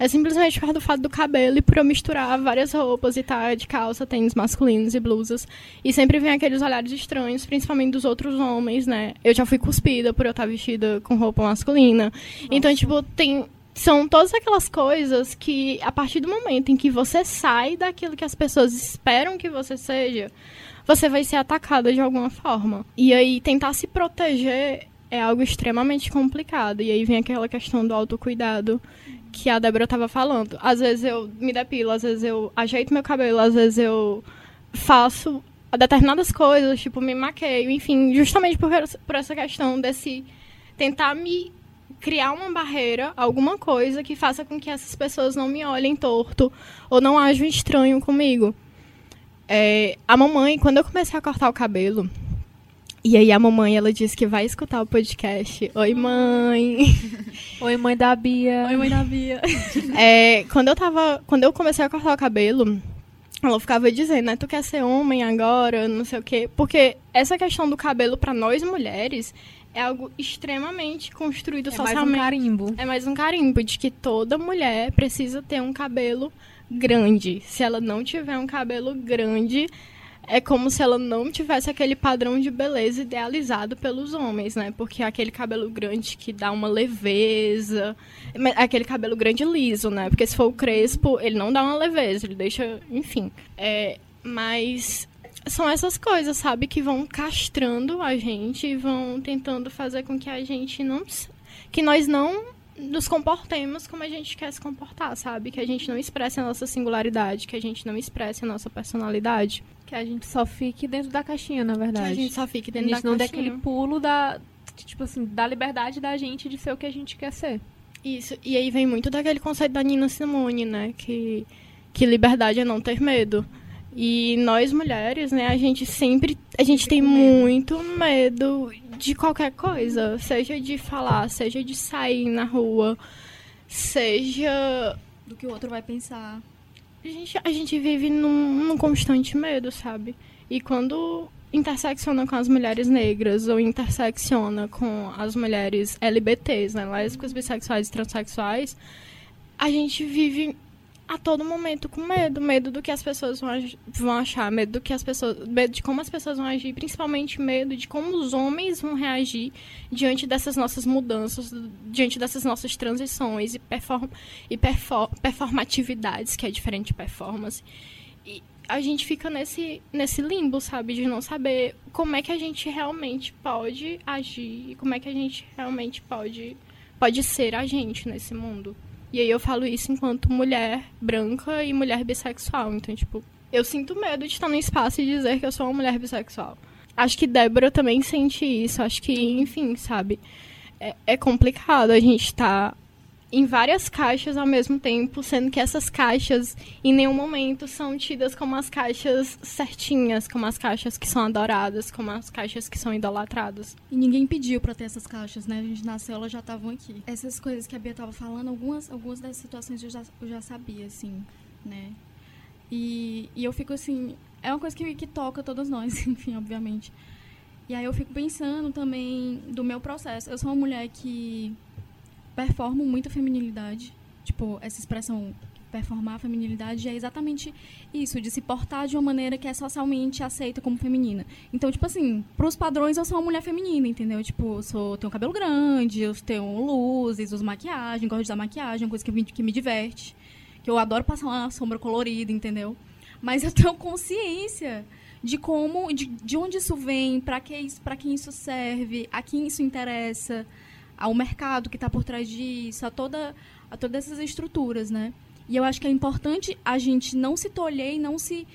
É simplesmente por causa do fato do cabelo e por eu misturar várias roupas e tal, de calça, tênis masculinos e blusas. E sempre vem aqueles olhares estranhos, principalmente dos outros homens, né? Eu já fui cuspida por eu estar vestida com roupa masculina. Nossa. Então, tipo, tem são todas aquelas coisas que, a partir do momento em que você sai daquilo que as pessoas esperam que você seja, você vai ser atacada de alguma forma. E aí, tentar se proteger é algo extremamente complicado. E aí vem aquela questão do autocuidado que a Débora estava falando. Às vezes eu me depilo, às vezes eu ajeito meu cabelo, às vezes eu faço determinadas coisas, tipo, me maqueio, enfim, justamente por, por essa questão desse tentar me criar uma barreira, alguma coisa que faça com que essas pessoas não me olhem torto ou não ajam estranho comigo. É, a mamãe, quando eu comecei a cortar o cabelo, e aí a mamãe, ela disse que vai escutar o podcast. Oi, mãe. [laughs] Oi, mãe da Bia. Oi, mãe da Bia. [laughs] É, quando eu tava, quando eu comecei a cortar o cabelo, ela ficava dizendo, né, tu quer ser homem agora, não sei o quê, porque essa questão do cabelo para nós mulheres é algo extremamente construído é socialmente. É mais um carimbo. É mais um carimbo de que toda mulher precisa ter um cabelo grande. Se ela não tiver um cabelo grande, é como se ela não tivesse aquele padrão de beleza idealizado pelos homens, né? Porque aquele cabelo grande que dá uma leveza, aquele cabelo grande liso, né? Porque se for o crespo, ele não dá uma leveza, ele deixa, enfim. É, mas são essas coisas, sabe, que vão castrando a gente e vão tentando fazer com que a gente não que nós não nos comportemos como a gente quer se comportar, sabe? Que a gente não expresse a nossa singularidade, que a gente não expresse a nossa personalidade. Que a gente só fique dentro da caixinha, na verdade. Que a gente só fique dentro da caixinha. A gente não dê aquele pulo da, tipo assim, da liberdade da gente de ser o que a gente quer ser. Isso, e aí vem muito daquele conceito da Nina Simone, né? Que, que liberdade é não ter medo. E nós mulheres, né, a gente sempre, a gente tem muito medo de qualquer coisa, seja de falar, seja de sair na rua, seja do que o outro vai pensar. A gente, a gente vive num, num constante medo, sabe? E quando intersecciona com as mulheres negras ou intersecciona com as mulheres LBTs, né, lésbicas, bissexuais e transexuais, a gente vive a todo momento com medo, medo do que as pessoas vão, vão achar, medo do que as pessoas, medo de como as pessoas vão agir, principalmente medo de como os homens vão reagir diante dessas nossas mudanças, diante dessas nossas transições e, perform, e perfor, performatividades, que é diferente de performance. E a gente fica nesse, nesse limbo, sabe, de não saber como é que a gente realmente pode agir, como é que a gente realmente pode, pode ser a gente nesse mundo. E aí eu falo isso enquanto mulher branca e mulher bissexual. Então, tipo, eu sinto medo de estar no espaço e dizer que eu sou uma mulher bissexual. Acho que Débora também sente isso. Acho que, enfim, sabe? É, é complicado a gente estar tá em várias caixas ao mesmo tempo, sendo que essas caixas em nenhum momento são tidas como as caixas certinhas, como as caixas que são adoradas, como as caixas que são idolatradas. E ninguém pediu para ter essas caixas, né? A gente nasceu, elas já estavam aqui. Essas coisas que a Bia tava falando, algumas, algumas dessas situações eu já, eu já sabia, assim, né? E, e eu fico assim, é uma coisa que, que toca todos nós, [laughs] enfim, obviamente. E aí eu fico pensando também do meu processo. Eu sou uma mulher que performo muita feminilidade. Tipo, essa expressão performar a feminilidade é exatamente isso, de se portar de uma maneira que é socialmente aceita como feminina. Então, tipo assim, pros padrões eu sou uma mulher feminina, entendeu? Tipo, eu sou, tenho cabelo grande, eu tenho luzes, uso maquiagem, gosto de usar maquiagem, coisa que me, que me diverte. Que eu adoro passar uma sombra colorida, entendeu? Mas eu tenho consciência de como, de, de onde isso vem, para que isso serve, a quem isso interessa ao mercado que está por trás disso, a, toda, a todas essas estruturas, né? E eu acho que é importante a gente não se tolher e não se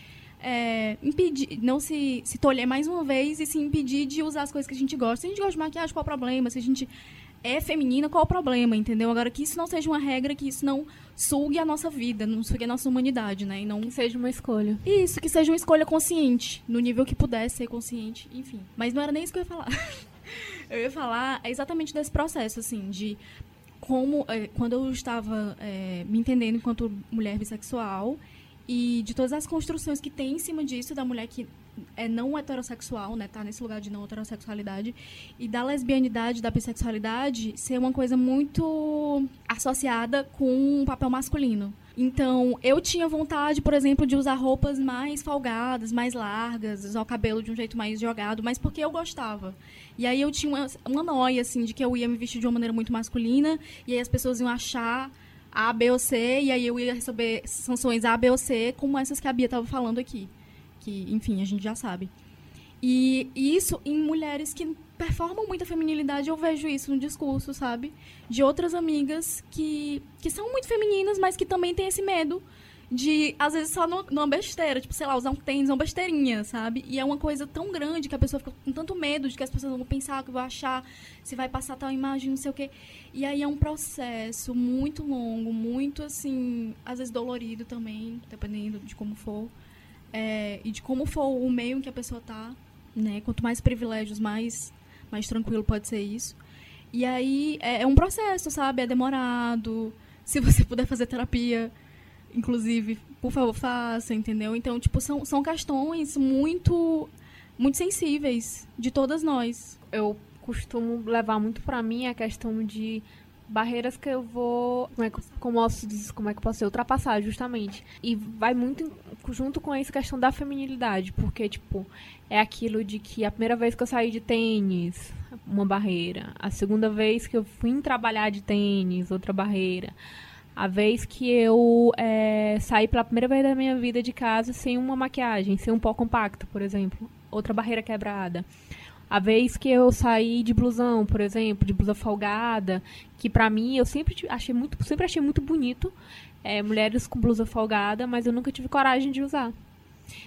é, impedir, não se, se tolher mais uma vez e se impedir de usar as coisas que a gente gosta. Se a gente gosta de maquiagem, qual é o problema? Se a gente é feminina, qual é o problema, entendeu? Agora, que isso não seja uma regra, que isso não sugue a nossa vida, não sugue a nossa humanidade, né? E não... Que seja uma escolha. Isso, que seja uma escolha consciente, no nível que puder ser consciente, enfim. Mas não era nem isso que eu ia falar. [laughs] [laughs] eu ia falar exatamente desse processo, assim, de como, é, quando eu estava é, me entendendo enquanto mulher bissexual e de todas as construções que tem em cima disso, da mulher que é não heterossexual, né, tá nesse lugar de não heterossexualidade, e da lesbianidade, da bissexualidade ser uma coisa muito associada com um papel masculino. Então, eu tinha vontade, por exemplo, de usar roupas mais folgadas, mais largas, usar o cabelo de um jeito mais jogado, mas porque eu gostava. E aí eu tinha uma, uma noia, assim, de que eu ia me vestir de uma maneira muito masculina, e aí as pessoas iam achar A, B ou C, e aí eu ia receber sanções A, B ou C, como essas que a Bia estava falando aqui. Que, enfim, a gente já sabe. E isso em mulheres que performam muita feminilidade, eu vejo isso no discurso, sabe? De outras amigas que, que são muito femininas, mas que também têm esse medo de, às vezes, só numa besteira, tipo, sei lá, usar um tênis, uma besteirinha, sabe? E é uma coisa tão grande que a pessoa fica com tanto medo de que as pessoas vão pensar, que vão achar, se vai passar tal imagem, não sei o quê. E aí é um processo muito longo, muito, assim, às vezes dolorido também, dependendo de como for. É, e de como for o meio em que a pessoa tá, né? Quanto mais privilégios, mais, mais tranquilo pode ser isso. E aí é, é um processo, sabe? É demorado. Se você puder fazer terapia, inclusive, por favor, faça, entendeu? Então, tipo, são, são questões muito muito sensíveis de todas nós. Eu costumo levar muito para mim a questão de barreiras que eu vou, como é que, como, posso, como é que posso ultrapassar, justamente. E vai muito junto com essa questão da feminilidade, porque, tipo, é aquilo de que a primeira vez que eu saí de tênis, uma barreira. A segunda vez que eu fui trabalhar de tênis, outra barreira. A vez que eu é, saí pela primeira vez da minha vida de casa sem uma maquiagem, sem um pó compacto, por exemplo. Outra barreira quebrada. A vez que eu saí de blusão, por exemplo, de blusa folgada, que para mim eu sempre achei muito, sempre achei muito bonito é, mulheres com blusa folgada, mas eu nunca tive coragem de usar.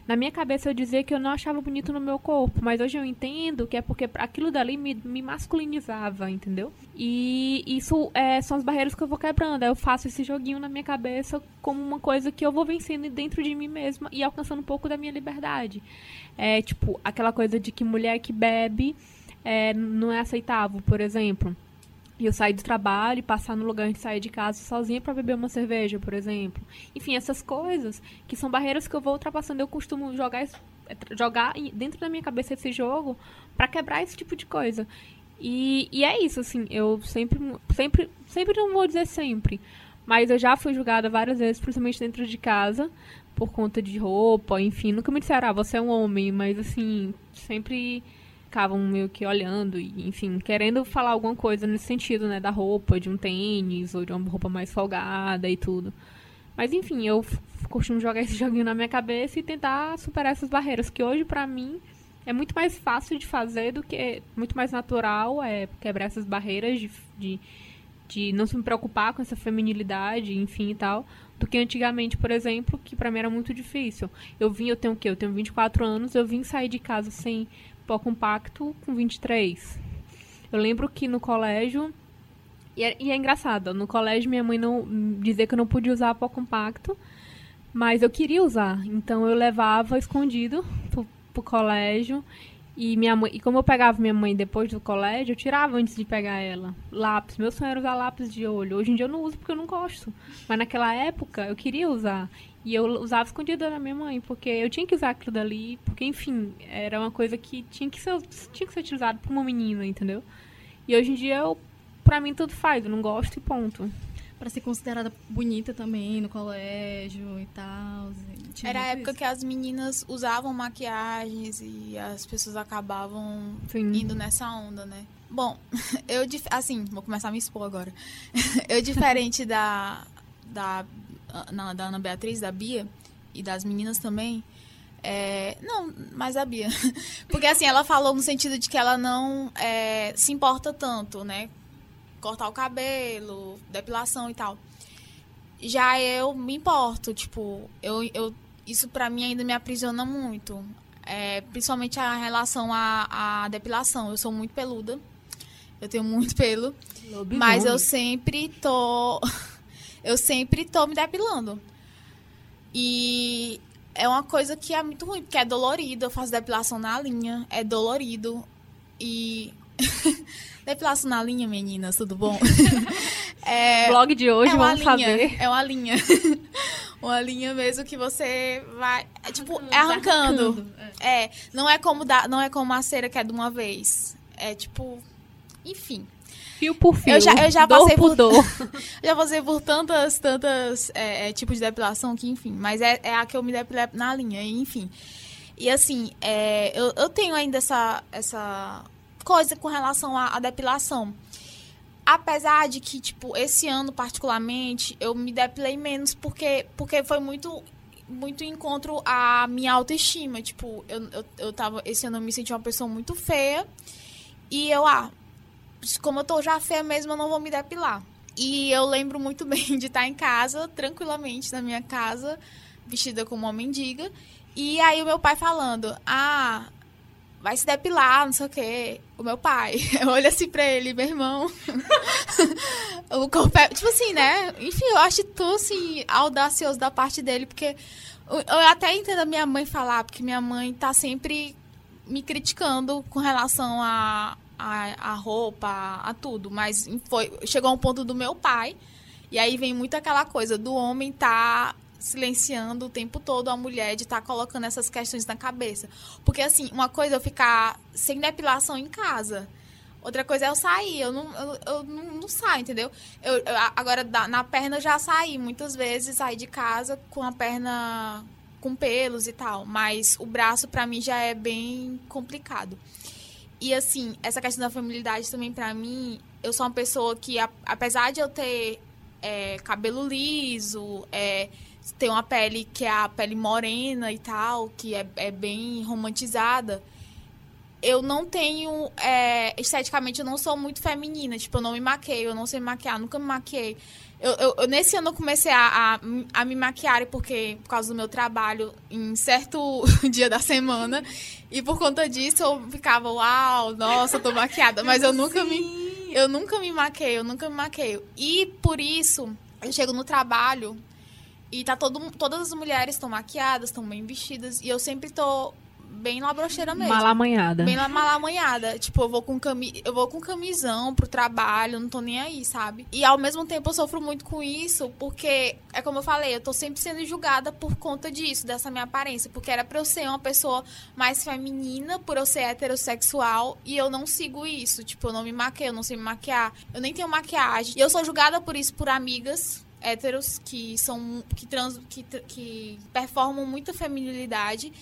Na minha cabeça eu dizia que eu não achava bonito no meu corpo, mas hoje eu entendo que é porque aquilo dali me, me masculinizava, entendeu? E isso é, são as barreiras que eu vou quebrando. Eu faço esse joguinho na minha cabeça como uma coisa que eu vou vencendo dentro de mim mesma e alcançando um pouco da minha liberdade. É tipo, aquela coisa de que mulher que bebe é, não é aceitável, por exemplo. E eu sair do trabalho e passar no lugar de sair de casa sozinha para beber uma cerveja, por exemplo. Enfim, essas coisas que são barreiras que eu vou ultrapassando. Eu costumo jogar jogar dentro da minha cabeça esse jogo para quebrar esse tipo de coisa. E, e é isso, assim, eu sempre, sempre, sempre não vou dizer sempre, mas eu já fui julgada várias vezes, principalmente dentro de casa, por conta de roupa, enfim, nunca me disseram, ah, você é um homem, mas assim, sempre ficavam meio que olhando e, enfim, querendo falar alguma coisa nesse sentido, né, da roupa, de um tênis ou de uma roupa mais folgada e tudo. Mas enfim, eu costumo jogar esse [laughs] joguinho na minha cabeça e tentar superar essas barreiras, que hoje para mim é muito mais fácil de fazer do que muito mais natural é quebrar essas barreiras de, de, de não se preocupar com essa feminilidade, enfim e tal, do que antigamente, por exemplo, que para mim era muito difícil. Eu vim, eu tenho o quê? Eu tenho 24 anos, eu vim sair de casa sem pó compacto com 23. Eu lembro que no colégio e é, e é, engraçado, no colégio minha mãe não dizia que eu não podia usar pó compacto, mas eu queria usar, então eu levava escondido pro, pro colégio e minha mãe, e como eu pegava minha mãe depois do colégio, eu tirava antes de pegar ela. Lápis, meu sonho era usar lápis de olho. Hoje em dia eu não uso porque eu não gosto. Mas naquela época eu queria usar. E eu usava escondida da minha mãe, porque eu tinha que usar aquilo dali, porque enfim, era uma coisa que tinha que ser, tinha que ser utilizado por uma menina, entendeu? E hoje em dia eu, pra mim tudo faz, eu não gosto e ponto para ser considerada bonita também no colégio e tal. Era a época isso. que as meninas usavam maquiagens e as pessoas acabavam Sim. indo nessa onda, né? Bom, [laughs] eu assim, vou começar a me expor agora. [laughs] eu diferente da da na, da Ana Beatriz, da Bia e das meninas também, é, não, mas a Bia. [laughs] Porque assim, ela falou no sentido de que ela não é, se importa tanto, né? cortar o cabelo, depilação e tal. Já eu me importo, tipo, eu, eu, isso pra mim ainda me aprisiona muito. É, principalmente a relação à, à depilação. Eu sou muito peluda. Eu tenho muito pelo. Mas eu sempre tô. [laughs] eu sempre tô me depilando. E é uma coisa que é muito ruim, porque é dolorido. Eu faço depilação na linha, é dolorido. E [laughs] Depilação na linha, meninas, tudo bom? [laughs] é, Blog de hoje, é vamos linha, saber. É uma linha. [laughs] uma linha mesmo que você vai. É, tipo, é arrancando. arrancando. É. é. não é como da, não é como a cera que é de uma vez. É tipo. Enfim. Fio por fio. Eu já, eu já dor passei por, dor. [laughs] [laughs] já passei por tantas, tantas é, é, tipos de depilação que, enfim. Mas é, é a que eu me depilei na linha, enfim. E assim, é, eu, eu tenho ainda essa, essa coisa com relação à, à depilação. Apesar de que, tipo, esse ano particularmente, eu me depilei menos porque, porque foi muito muito encontro à minha autoestima. Tipo, eu, eu, eu tava. Esse ano eu me senti uma pessoa muito feia. E eu, ah, como eu tô já feia mesmo, eu não vou me depilar. E eu lembro muito [laughs] bem de estar em casa, tranquilamente, na minha casa, vestida como uma mendiga. E aí o meu pai falando, ah, vai se depilar, não sei o quê. O meu pai. [laughs] Eu olho assim pra ele, meu irmão. [laughs] o corpo é, tipo assim, né? Enfim, eu acho tudo assim, audacioso da parte dele, porque eu até entendo a minha mãe falar, porque minha mãe tá sempre me criticando com relação a, a, a roupa, a, tudo. Mas foi, chegou um ponto do meu pai. E aí vem muito aquela coisa do homem tá silenciando o tempo todo a mulher de estar tá colocando essas questões na cabeça. Porque, assim, uma coisa é eu ficar sem depilação em casa. Outra coisa é eu sair. Eu não, eu, eu não, não, saio, entendeu? Eu, eu, agora, na perna eu já saí. Muitas vezes saí de casa com a perna com pelos e tal. Mas o braço, para mim, já é bem complicado. E, assim, essa questão da familiaridade também, para mim, eu sou uma pessoa que, apesar de eu ter é, cabelo liso, é, tem uma pele que é a pele morena e tal, que é, é bem romantizada. Eu não tenho. É, esteticamente, eu não sou muito feminina. Tipo, eu não me maqueio, eu não sei maquiar, nunca me maquiei. Eu, eu, eu, nesse ano eu comecei a, a, a, me maquiar porque por causa do meu trabalho em certo [laughs] dia da semana e por conta disso eu ficava uau nossa eu tô maquiada mas eu nunca me eu nunca me maquei eu nunca me maqueio e por isso eu chego no trabalho e tá todo, todas as mulheres estão maquiadas, estão bem vestidas. E eu sempre tô bem labrocheira mesmo. Malamanhada. Bem malamanhada. Tipo, eu vou com cami... eu vou com camisão pro trabalho, não tô nem aí, sabe? E ao mesmo tempo eu sofro muito com isso, porque é como eu falei, eu tô sempre sendo julgada por conta disso, dessa minha aparência, porque era pra eu ser uma pessoa mais feminina, por eu ser heterossexual, e eu não sigo isso. Tipo, eu não me maqueio, eu não sei me maquiar, eu nem tenho maquiagem. E eu sou julgada por isso por amigas héteros que são que trans que, que performam muita feminilidade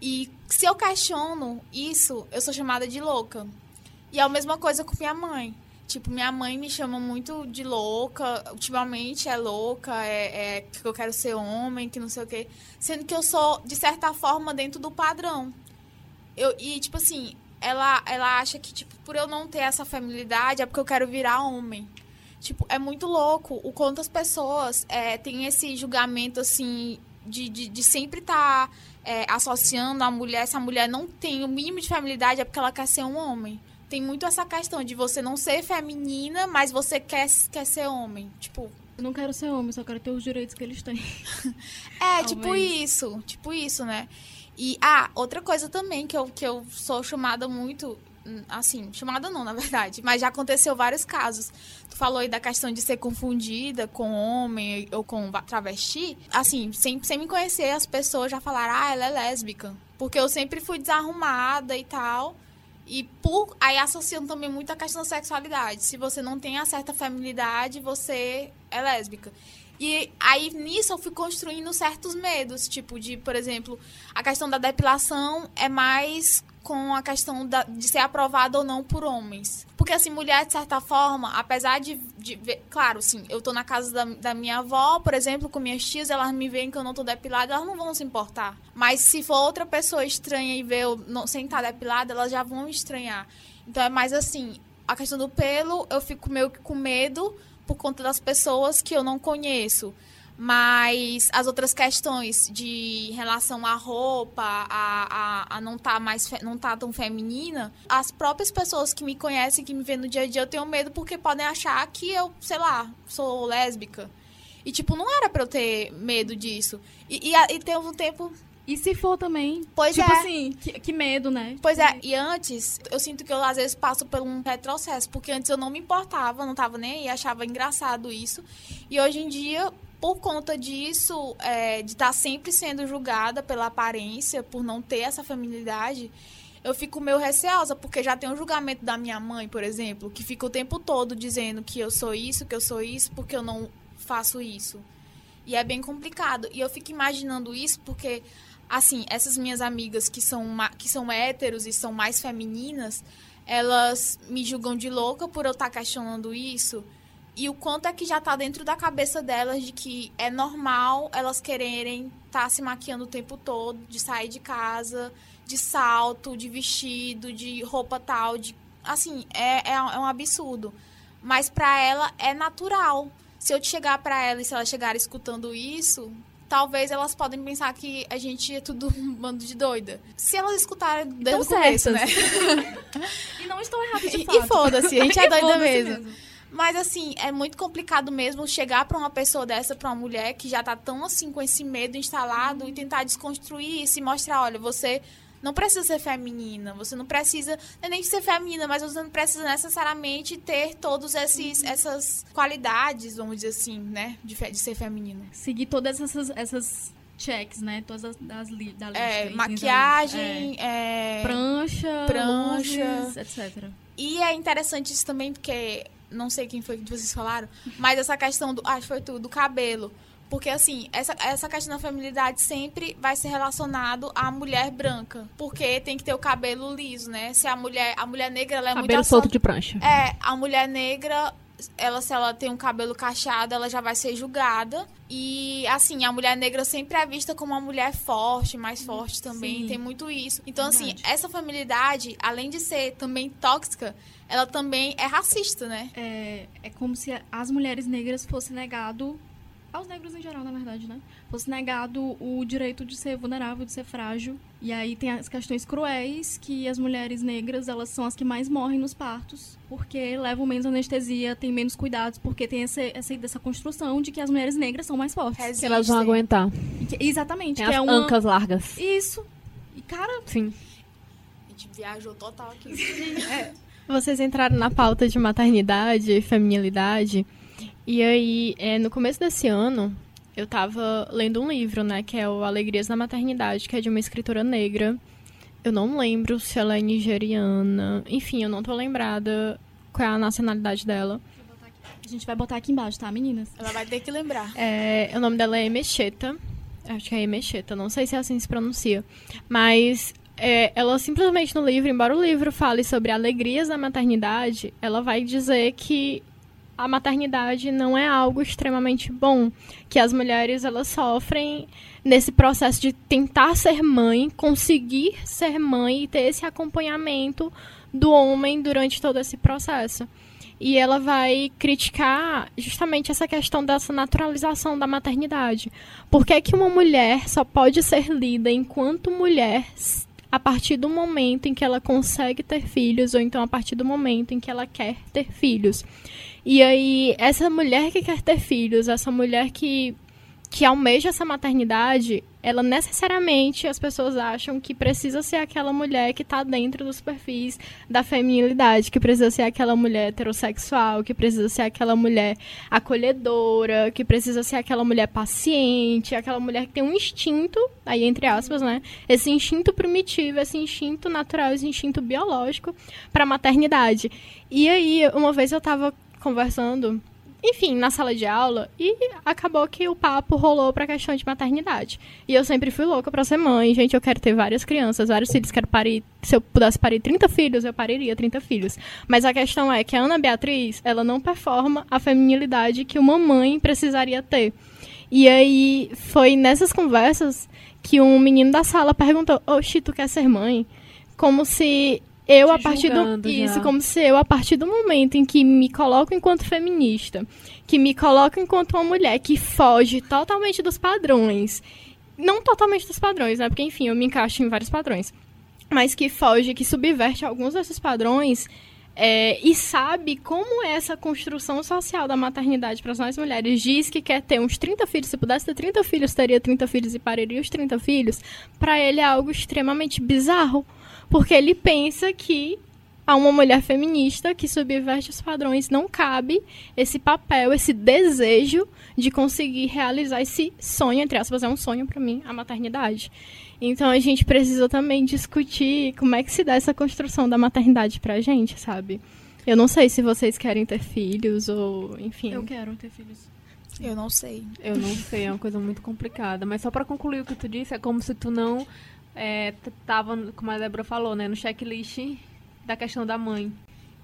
e se eu questiono isso eu sou chamada de louca. E é a mesma coisa com minha mãe. Tipo minha mãe me chama muito de louca. Ultimamente é louca é, é que eu quero ser homem que não sei o quê. Sendo que eu sou de certa forma dentro do padrão. Eu e tipo assim ela ela acha que tipo por eu não ter essa feminilidade é porque eu quero virar homem. Tipo, é muito louco o quanto as pessoas é, têm esse julgamento, assim, de, de, de sempre estar tá, é, associando a mulher. Se a mulher não tem o mínimo de feminilidade, é porque ela quer ser um homem. Tem muito essa questão de você não ser feminina, mas você quer, quer ser homem. Tipo. Eu não quero ser homem, só quero ter os direitos que eles têm. [laughs] é, tipo isso. Tipo isso, né? E, ah, outra coisa também que eu, que eu sou chamada muito, assim, chamada não, na verdade, mas já aconteceu vários casos. Tu falou aí da questão de ser confundida com homem ou com travesti. Assim, sem, sem me conhecer, as pessoas já falaram, ah, ela é lésbica. Porque eu sempre fui desarrumada e tal. E por aí associando também muito a questão da sexualidade. Se você não tem a certa feminilidade, você é lésbica. E aí nisso eu fui construindo certos medos, tipo de, por exemplo, a questão da depilação é mais com a questão da, de ser aprovada ou não por homens. Porque, assim, mulher, de certa forma, apesar de, de ver, Claro, sim, eu tô na casa da, da, minha avó, por exemplo, com minhas tias, elas me veem que eu não tô depilada, elas não vão se importar. Mas se for outra pessoa estranha e ver eu não, sem estar depilada, elas já vão estranhar. Então é mais assim, a questão do pelo, eu fico meio que com medo por conta das pessoas que eu não conheço. Mas as outras questões de relação à roupa, a, a, a não estar tá mais não tá tão feminina, as próprias pessoas que me conhecem, que me vêem no dia a dia, eu tenho medo porque podem achar que eu, sei lá, sou lésbica. E, tipo, não era pra eu ter medo disso. E, e, e teve um tempo e se for também. Pois tipo é. assim, que, que, medo, né? Pois é. E antes, eu sinto que eu às vezes passo por um retrocesso. Porque antes eu não me importava, não tava nem aí, achava engraçado isso. E hoje em dia, por conta disso, é, de estar tá sempre sendo julgada pela aparência, por não ter essa feminilidade, eu fico meio receosa, porque já tem um julgamento da minha mãe, por exemplo, que fica o tempo todo dizendo que eu sou isso, que eu sou isso, porque eu não faço isso. E é bem complicado. E eu fico imaginando isso porque, assim, essas minhas amigas que são, que são héteros e são mais femininas, elas me julgam de louca por eu estar tá questionando isso e o quanto é que já tá dentro da cabeça delas de que é normal elas quererem estar tá se maquiando o tempo todo, de sair de casa, de salto, de vestido, de roupa tal, de assim, é, é, é um absurdo. Mas para ela é natural. Se eu chegar para ela e se ela chegar escutando isso, talvez elas podem pensar que a gente é tudo [laughs] um bando de doida. Se elas escutarem desde então, o começo, né? [laughs] e não estão erradas de fato. E, e foda-se, a gente é [laughs] doida mesmo. mesmo. Mas assim, é muito complicado mesmo chegar para uma pessoa dessa, para uma mulher que já tá tão assim com esse medo instalado uhum. e tentar desconstruir isso e mostrar, olha, você não precisa ser feminina, você não precisa é nem ser feminina, mas você não precisa necessariamente ter todas esses uhum. essas qualidades, vamos dizer assim, né, de, de ser feminina. Seguir todas essas essas checks, né? Todas as das li, da lista. É, maquiagem, é, é, prancha, prancha, luzes, etc. E é interessante isso também porque não sei quem foi que vocês falaram, mas essa questão do. Acho que foi tudo, do cabelo. Porque, assim, essa, essa questão da feminilidade sempre vai ser relacionado à mulher branca. Porque tem que ter o cabelo liso, né? Se a mulher, a mulher negra, ela é cabelo muito... Cabelo solto de prancha. É, a mulher negra, ela, se ela tem um cabelo cacheado, ela já vai ser julgada. E, assim, a mulher negra sempre é vista como uma mulher forte, mais forte também. Sim. Tem muito isso. Então, assim, Verdade. assim, essa feminilidade, além de ser também tóxica, ela também é racista, né? É, é como se as mulheres negras fosse negado aos negros em geral, na verdade, né? Fosse negado o direito de ser vulnerável, de ser frágil. E aí tem as questões cruéis que as mulheres negras, elas são as que mais morrem nos partos, porque levam menos anestesia, têm menos cuidados, porque tem essa, essa, essa construção de que as mulheres negras são mais fortes. Que elas vão aguentar. Que, exatamente. Tem que as é uma... ancas largas. Isso. E, cara... Sim. A gente viajou total aqui. [laughs] é. Vocês entraram na pauta de maternidade e feminilidade. E aí, é, no começo desse ano, eu tava lendo um livro, né? Que é o Alegrias na Maternidade, que é de uma escritora negra. Eu não lembro se ela é nigeriana. Enfim, eu não tô lembrada qual é a nacionalidade dela. A gente vai botar aqui embaixo, tá, meninas? Ela vai ter que lembrar. É, o nome dela é Emecheta. Acho que é Emecheta, não sei se é assim se pronuncia. Mas é, ela simplesmente no livro, embora o livro fale sobre alegrias da maternidade, ela vai dizer que a maternidade não é algo extremamente bom, que as mulheres elas sofrem nesse processo de tentar ser mãe, conseguir ser mãe e ter esse acompanhamento do homem durante todo esse processo. E ela vai criticar justamente essa questão dessa naturalização da maternidade. Por que, que uma mulher só pode ser lida enquanto mulher a partir do momento em que ela consegue ter filhos, ou então a partir do momento em que ela quer ter filhos. E aí, essa mulher que quer ter filhos, essa mulher que, que almeja essa maternidade, ela necessariamente as pessoas acham que precisa ser aquela mulher que está dentro dos perfis da feminilidade, que precisa ser aquela mulher heterossexual, que precisa ser aquela mulher acolhedora, que precisa ser aquela mulher paciente, aquela mulher que tem um instinto, aí entre aspas, né? Esse instinto primitivo, esse instinto natural, esse instinto biológico para a maternidade. E aí, uma vez eu estava conversando enfim, na sala de aula e acabou que o papo rolou pra questão de maternidade. E eu sempre fui louca pra ser mãe. Gente, eu quero ter várias crianças, vários filhos, quero parir. Se eu pudesse parir 30 filhos, eu pariria 30 filhos. Mas a questão é que a Ana Beatriz, ela não performa a feminilidade que uma mãe precisaria ter. E aí foi nessas conversas que um menino da sala perguntou: Oxi, tu quer ser mãe? Como se eu a partir do isso já. como se eu a partir do momento em que me coloco enquanto feminista, que me coloco enquanto uma mulher que foge totalmente dos padrões, não totalmente dos padrões, né? Porque enfim, eu me encaixo em vários padrões, mas que foge, que subverte alguns desses padrões. É, e sabe como é essa construção social da maternidade para nós mulheres. Diz que quer ter uns 30 filhos, se pudesse ter 30 filhos, teria 30 filhos e pariria os 30 filhos. Para ele é algo extremamente bizarro porque ele pensa que a uma mulher feminista que subverte os padrões não cabe esse papel, esse desejo de conseguir realizar esse sonho, entre aspas, é um sonho para mim, a maternidade. Então a gente precisa também discutir como é que se dá essa construção da maternidade pra gente, sabe? Eu não sei se vocês querem ter filhos ou, enfim. Eu quero ter filhos. Eu não sei. Eu não sei, é uma coisa muito complicada. Mas só para concluir o que tu disse, é como se tu não é, tava, como a Débora falou, né, no checklist da questão da mãe.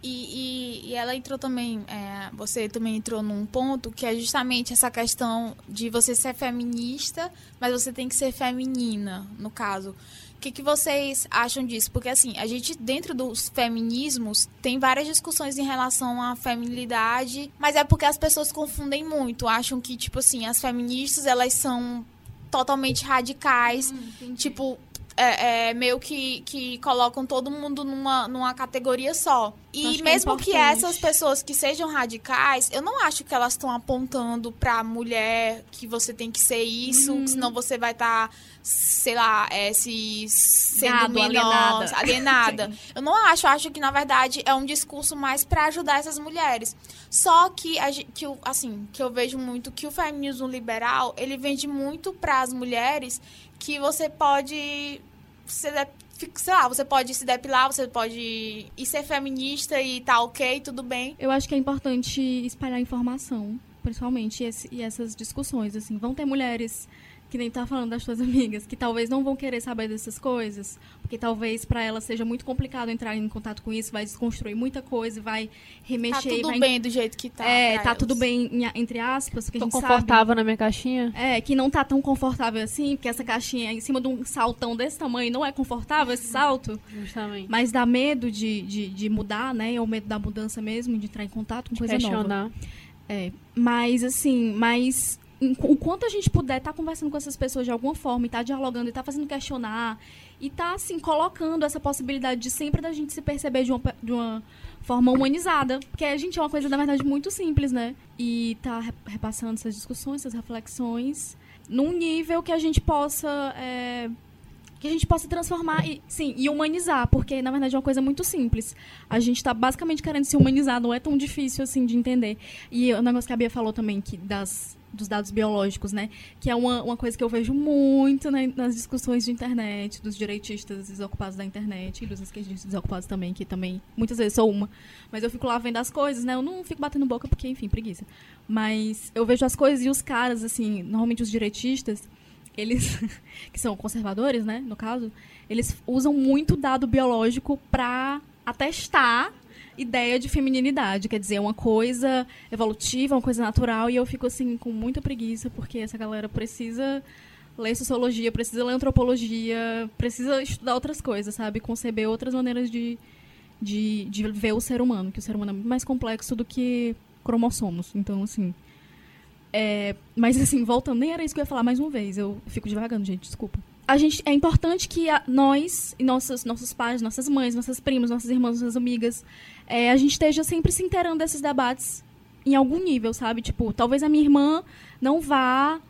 E, e, e ela entrou também, é, você também entrou num ponto que é justamente essa questão de você ser feminista, mas você tem que ser feminina, no caso. O que, que vocês acham disso? Porque, assim, a gente, dentro dos feminismos, tem várias discussões em relação à feminilidade, mas é porque as pessoas confundem muito. Acham que, tipo assim, as feministas, elas são totalmente radicais. Hum, tipo, é, é, meio que, que colocam todo mundo numa, numa categoria só. E é mesmo que, que, essas pessoas que sejam radicais, eu não acho que elas estão apontando pra mulher que você tem que ser isso, uhum. senão você vai estar, tá, sei lá, é, se sendo Gado, alienada. alienada. [laughs] eu não acho, eu acho que na verdade é um discurso mais para ajudar essas mulheres. Só que, a, que assim, que eu vejo muito que o feminismo liberal, ele vende muito para as mulheres que você pode sei lá, você pode se depilar, você pode ir ser feminista e tá ok, tudo bem. Eu acho que é importante espalhar informação, principalmente, e essas discussões, assim. Vão ter mulheres que nem tá falando das suas amigas, que talvez não vão querer saber dessas coisas, porque talvez para elas seja muito complicado entrar em contato com isso, vai desconstruir muita coisa, vai remexer. Tá tudo vai... bem do jeito que tá. É, tá elas. tudo bem, entre aspas, porque Tô a gente confortável sabe, na minha caixinha? É, que não tá tão confortável assim, porque essa caixinha em cima de um saltão desse tamanho não é confortável esse salto. Justamente. Mas dá medo de, de, de mudar, né? Ou medo da mudança mesmo, de entrar em contato com de coisa questionar. nova. É, mas assim, mas o quanto a gente puder estar tá conversando com essas pessoas de alguma forma, e estar tá dialogando, e estar tá fazendo questionar, e estar, tá, assim, colocando essa possibilidade de sempre da gente se perceber de uma, de uma forma humanizada. Porque a gente é uma coisa, na verdade, muito simples, né? E tá repassando essas discussões, essas reflexões, num nível que a gente possa. É, que a gente possa transformar e, sim, e humanizar, porque na verdade é uma coisa muito simples. A gente está basicamente querendo se humanizar, não é tão difícil assim de entender. E o negócio que a Bia falou também, que das, dos dados biológicos, né? Que é uma, uma coisa que eu vejo muito né, nas discussões de internet, dos direitistas desocupados da internet e dos esquerdistas desocupados também, que também muitas vezes sou uma. Mas eu fico lá vendo as coisas, né? Eu não fico batendo boca porque, enfim, preguiça. Mas eu vejo as coisas e os caras, assim, normalmente os direitistas eles [laughs] que são conservadores, né, no caso, eles usam muito dado biológico para atestar ideia de feminilidade, quer dizer, uma coisa evolutiva, uma coisa natural, e eu fico assim com muita preguiça porque essa galera precisa ler sociologia, precisa ler antropologia, precisa estudar outras coisas, sabe, conceber outras maneiras de, de, de ver o ser humano, que o ser humano é muito mais complexo do que cromossomos. Então, assim, é, mas assim, voltando, nem era isso que eu ia falar mais uma vez. Eu fico devagando, gente, desculpa. A gente, é importante que a, nós, e nossos, nossos pais, nossas mães, nossas primas, nossas irmãs, nossas amigas, é, a gente esteja sempre se inteirando desses debates em algum nível, sabe? Tipo, talvez a minha irmã não vá,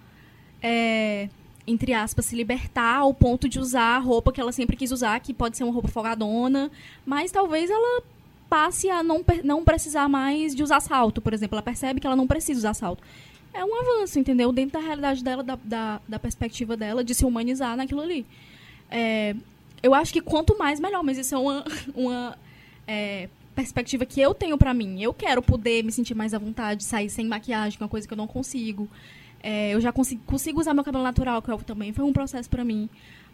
é, entre aspas, se libertar ao ponto de usar a roupa que ela sempre quis usar, que pode ser uma roupa folgadona, mas talvez ela passe a não, não precisar mais de usar salto, por exemplo. Ela percebe que ela não precisa usar salto é um avanço, entendeu? Dentro da realidade dela, da, da, da perspectiva dela, de se humanizar naquilo ali. É, eu acho que quanto mais, melhor, mas isso é uma, [laughs] uma é, perspectiva que eu tenho para mim. Eu quero poder me sentir mais à vontade, sair sem maquiagem, que é uma coisa que eu não consigo. É, eu já consigo, consigo usar meu cabelo natural, que também foi um processo para mim.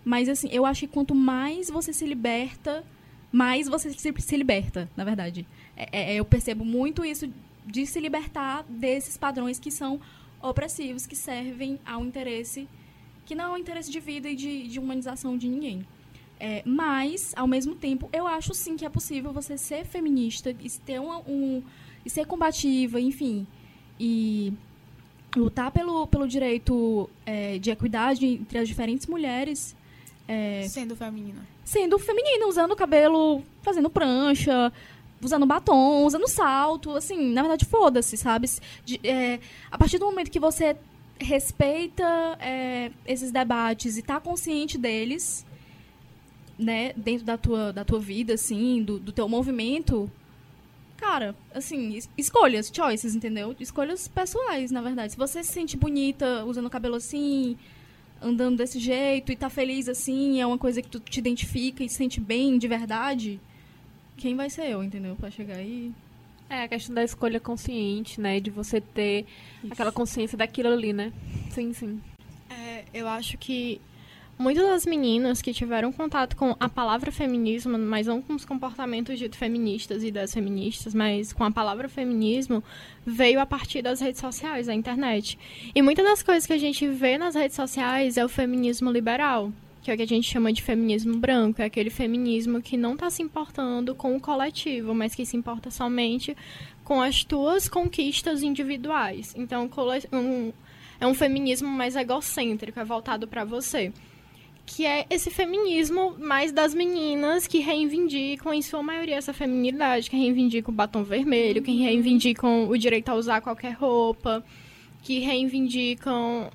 Mas, assim, eu acho que quanto mais você se liberta, mais você se, se liberta, na verdade. É, é eu percebo muito isso de se libertar desses padrões que são opressivos, que servem ao interesse, que não é o interesse de vida e de, de humanização de ninguém. É, mas, ao mesmo tempo, eu acho sim que é possível você ser feminista e ter uma, um, e ser combativa, enfim, e lutar pelo, pelo direito é, de equidade entre as diferentes mulheres. É, sendo feminina. Sendo feminina, usando o cabelo, fazendo prancha, usando batom, usando salto, assim, na verdade, foda-se, sabe? De, é, a partir do momento que você respeita é, esses debates e tá consciente deles, né, dentro da tua, da tua vida, assim, do, do teu movimento, cara, assim, escolhas, choices, entendeu? Escolhas pessoais, na verdade. Se você se sente bonita usando o cabelo assim, andando desse jeito e tá feliz assim, é uma coisa que tu te identifica e se sente bem de verdade, quem vai ser eu, entendeu? Pra chegar aí. É, a questão da escolha consciente, né? De você ter Isso. aquela consciência daquilo ali, né? Sim, sim. É, eu acho que muitas das meninas que tiveram contato com a palavra feminismo, mas não com os comportamentos dito feministas e das feministas, mas com a palavra feminismo, veio a partir das redes sociais, da internet. E muitas das coisas que a gente vê nas redes sociais é o feminismo liberal que é o que a gente chama de feminismo branco, é aquele feminismo que não está se importando com o coletivo, mas que se importa somente com as tuas conquistas individuais. Então, um, é um feminismo mais egocêntrico, é voltado para você. Que é esse feminismo mais das meninas que reivindicam, em sua maioria, essa feminilidade, que reivindicam o batom vermelho, que reivindicam o direito a usar qualquer roupa, que reivindicam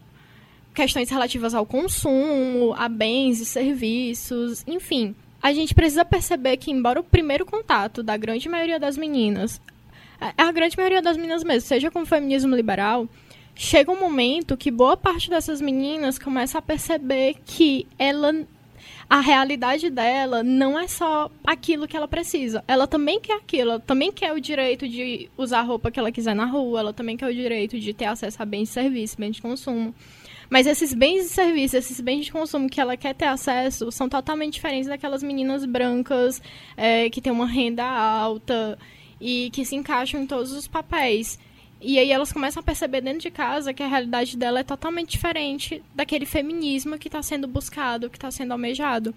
questões relativas ao consumo, a bens e serviços, enfim. A gente precisa perceber que, embora o primeiro contato da grande maioria das meninas, a grande maioria das meninas mesmo, seja com o feminismo liberal, chega um momento que boa parte dessas meninas começa a perceber que ela a realidade dela não é só aquilo que ela precisa. Ela também quer aquilo, ela também quer o direito de usar a roupa que ela quiser na rua, ela também quer o direito de ter acesso a bens de serviço, bens de consumo. Mas esses bens e serviços, esses bens de consumo que ela quer ter acesso, são totalmente diferentes daquelas meninas brancas é, que têm uma renda alta e que se encaixam em todos os papéis. E aí elas começam a perceber dentro de casa que a realidade dela é totalmente diferente daquele feminismo que está sendo buscado, que está sendo almejado.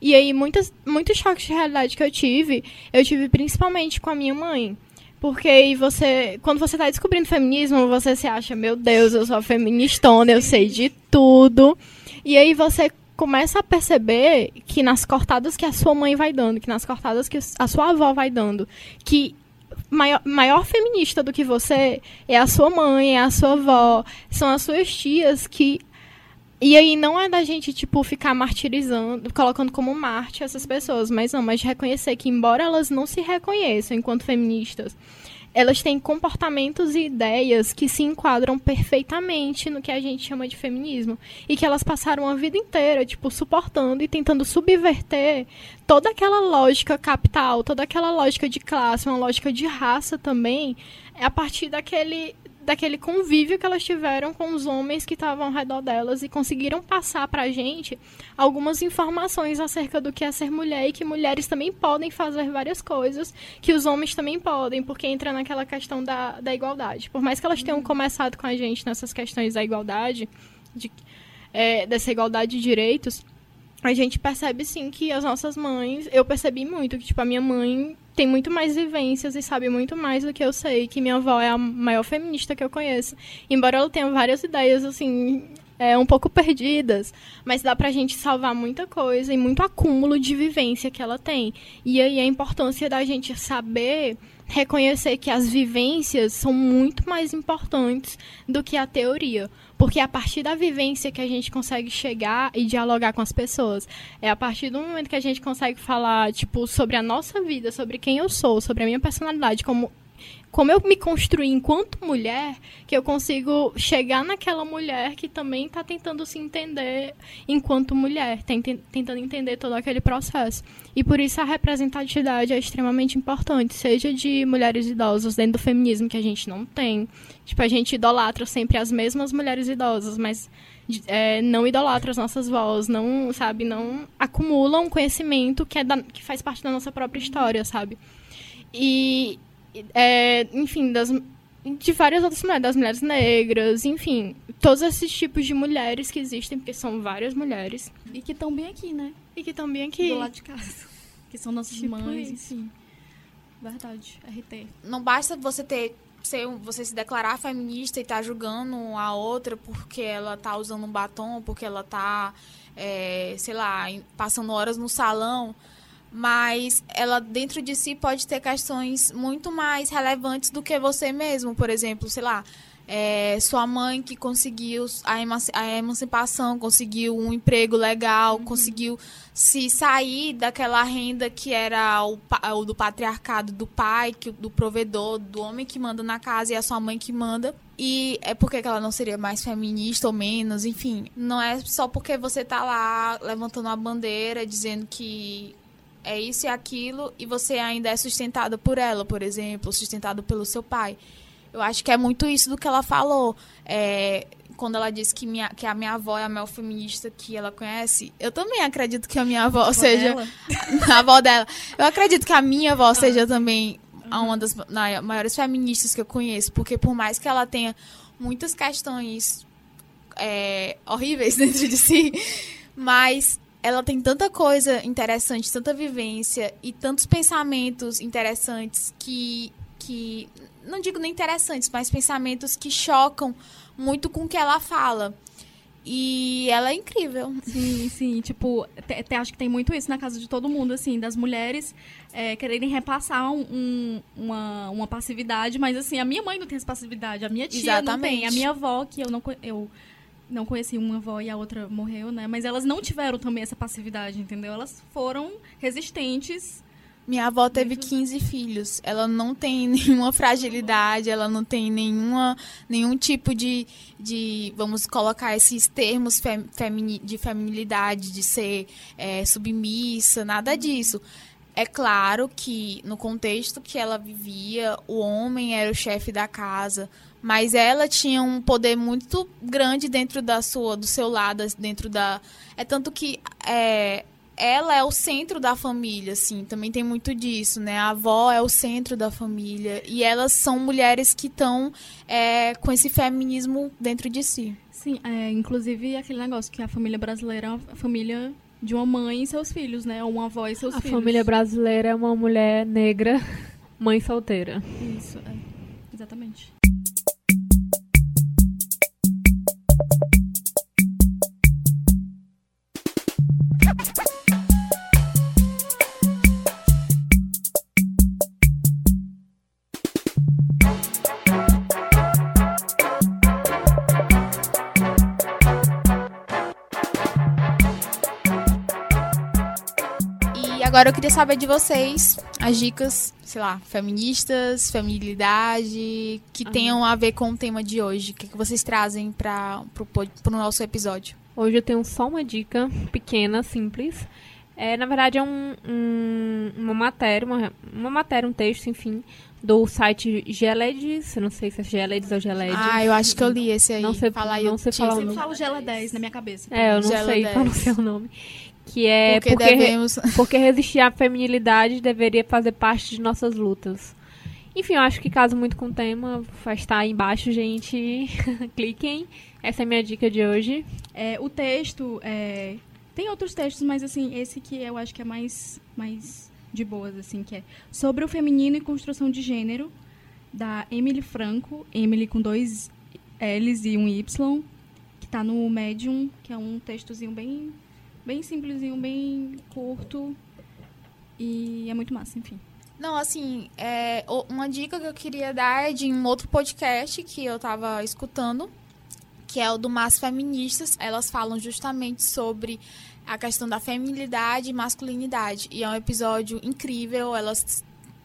E aí muitas, muitos choques de realidade que eu tive, eu tive principalmente com a minha mãe. Porque você, quando você está descobrindo feminismo, você se acha, meu Deus, eu sou feministona, eu sei de tudo. E aí você começa a perceber que nas cortadas que a sua mãe vai dando, que nas cortadas que a sua avó vai dando, que maior, maior feminista do que você é a sua mãe, é a sua avó, são as suas tias que E aí não é da gente, tipo, ficar martirizando, colocando como Marte essas pessoas, mas não, mas reconhecer que, embora elas não se reconheçam enquanto feministas, elas têm comportamentos e ideias que se enquadram perfeitamente no que a gente chama de feminismo. E que elas passaram a vida inteira, tipo, suportando e tentando subverter toda aquela lógica capital, toda aquela lógica de classe, uma lógica de raça também, a partir daquele daquele convívio que elas tiveram com os homens que estavam ao redor delas e conseguiram passar pra gente algumas informações acerca do que é ser mulher e que mulheres também podem fazer várias coisas, que os homens também podem, porque entra naquela questão da, da igualdade. Por mais que elas tenham começado com a gente nessas questões da igualdade, de, é, dessa igualdade de direitos, a gente percebe sim que as nossas mães, eu percebi muito que tipo a minha mãe tem muito mais vivências e sabe muito mais do que eu sei, que minha avó é a maior feminista que eu conheço. Embora ela tenha várias ideias assim, é, um pouco perdidas, mas dá pra gente salvar muita coisa e muito acúmulo de vivência que ela tem. E aí a importância da gente saber reconhecer que as vivências são muito mais importantes do que a teoria. Porque é a partir da vivência que a gente consegue chegar e dialogar com as pessoas. É a partir do momento que a gente consegue falar, tipo, sobre a nossa vida, sobre quem eu sou, sobre a minha personalidade, como como eu me construí enquanto mulher, que eu consigo chegar naquela mulher que também está tentando se entender enquanto mulher, tentando entender todo aquele processo. E por isso a representatividade é extremamente importante, seja de mulheres idosas dentro do feminismo, que a gente não tem. Tipo, a gente idolatra sempre as mesmas mulheres idosas, mas é, não idolatra as nossas vozes, não, sabe, não acumulam conhecimento que, é da, que faz parte da nossa própria história, sabe? E é, enfim, das, de várias outras mulheres, das mulheres negras, enfim, todos esses tipos de mulheres que existem, porque são várias mulheres. E que estão bem aqui, né? E que estão bem aqui. Do lado de casa. Que são nossas tipo mães, isso. enfim. Verdade, RT. Não basta você ter ser, você se declarar feminista e estar tá julgando a outra porque ela tá usando um batom, porque ela tá, é, sei lá, passando horas no salão mas ela dentro de si pode ter questões muito mais relevantes do que você mesmo, por exemplo, sei lá, é, sua mãe que conseguiu a, emancipação, conseguiu um emprego legal, uhum. conseguiu se sair daquela renda que era o, o, do patriarcado do pai, que, do provedor, do homem que manda na casa e a sua mãe que manda. E é porque ela não seria mais feminista ou menos, enfim. Não é só porque você tá lá levantando a bandeira, dizendo que é isso e aquilo e você ainda é sustentado por ela, por exemplo, sustentado pelo seu pai. Eu acho que é muito isso do que ela falou. É, quando ela disse que, minha, que a minha avó é a maior feminista que ela conhece, eu também acredito que a minha avó, a seja. Dela? [laughs] a avó dela. Eu acredito que a minha avó ah. seja também uhum. uma das maiores feministas que eu conheço, porque por mais que ela tenha muitas questões é, horríveis [laughs] dentro de si, mas ela tem tanta coisa interessante, tanta vivência e tantos pensamentos interessantes que, que não digo nem interessantes, mas pensamentos que chocam muito com o que ela fala. E ela é incrível. Sim, sim. Tipo, te, acho que tem muito isso na casa de todo mundo, assim, das mulheres é, quererem repassar um, uma, uma passividade, mas assim, a minha mãe não tem essa passividade, a minha tia Exatamente. não tem, a minha avó, que eu não eu não conheci uma avó e a outra morreu, né? Mas elas não tiveram também essa passividade, entendeu? Elas foram resistentes. Minha avó teve 15 filhos. Ela não tem [laughs] nenhuma fragilidade, ela não tem nenhuma, nenhum tipo de, de vamos colocar esses termos femini, de feminilidade, de ser é, submissa, nada disso. É claro que no contexto que ela vivia, o homem era o chefe da casa, mas ela tinha um poder muito grande dentro da sua, do seu lado, dentro da. É tanto que é, ela é o centro da família, assim, também tem muito disso, né? A avó é o centro da família. E elas são mulheres que estão é, com esse feminismo dentro de si. Sim, é, inclusive aquele negócio que a família brasileira é uma família de uma mãe e seus filhos, né? Ou uma avó e seus a filhos. A família brasileira é uma mulher negra, [laughs] mãe solteira. Isso, é. Agora eu queria saber de vocês as dicas, sei lá, feministas, feminilidade, que uhum. tenham a ver com o tema de hoje. O que, que vocês trazem para o nosso episódio? Hoje eu tenho só uma dica pequena, simples. É, na verdade, é um, um, uma matéria, uma, uma matéria, um texto, enfim, do site Geledes, eu não sei se é Geledes ou Geledes. Ah, eu acho que eu li esse aí. Não sei falar, não sei falar Eu sempre falo Gela 10 na minha cabeça. É, eu não Gela sei qual é o seu nome. Que é porque, porque, devemos... [laughs] porque resistir à feminilidade deveria fazer parte de nossas lutas. Enfim, eu acho que caso muito com o tema, vai estar aí embaixo, gente. [laughs] Cliquem. Essa é a minha dica de hoje. É, o texto, é... tem outros textos, mas assim, esse que eu acho que é mais, mais de boas, assim, que é sobre o feminino e construção de gênero, da Emily Franco, Emily com dois L's e um Y, que está no Medium, que é um textozinho bem, bem simplesinho, bem curto, e é muito massa, enfim. Não, assim, é, uma dica que eu queria dar é de um outro podcast que eu estava escutando, que é o do Mas Feministas. Elas falam justamente sobre a questão da feminilidade e masculinidade. E é um episódio incrível, elas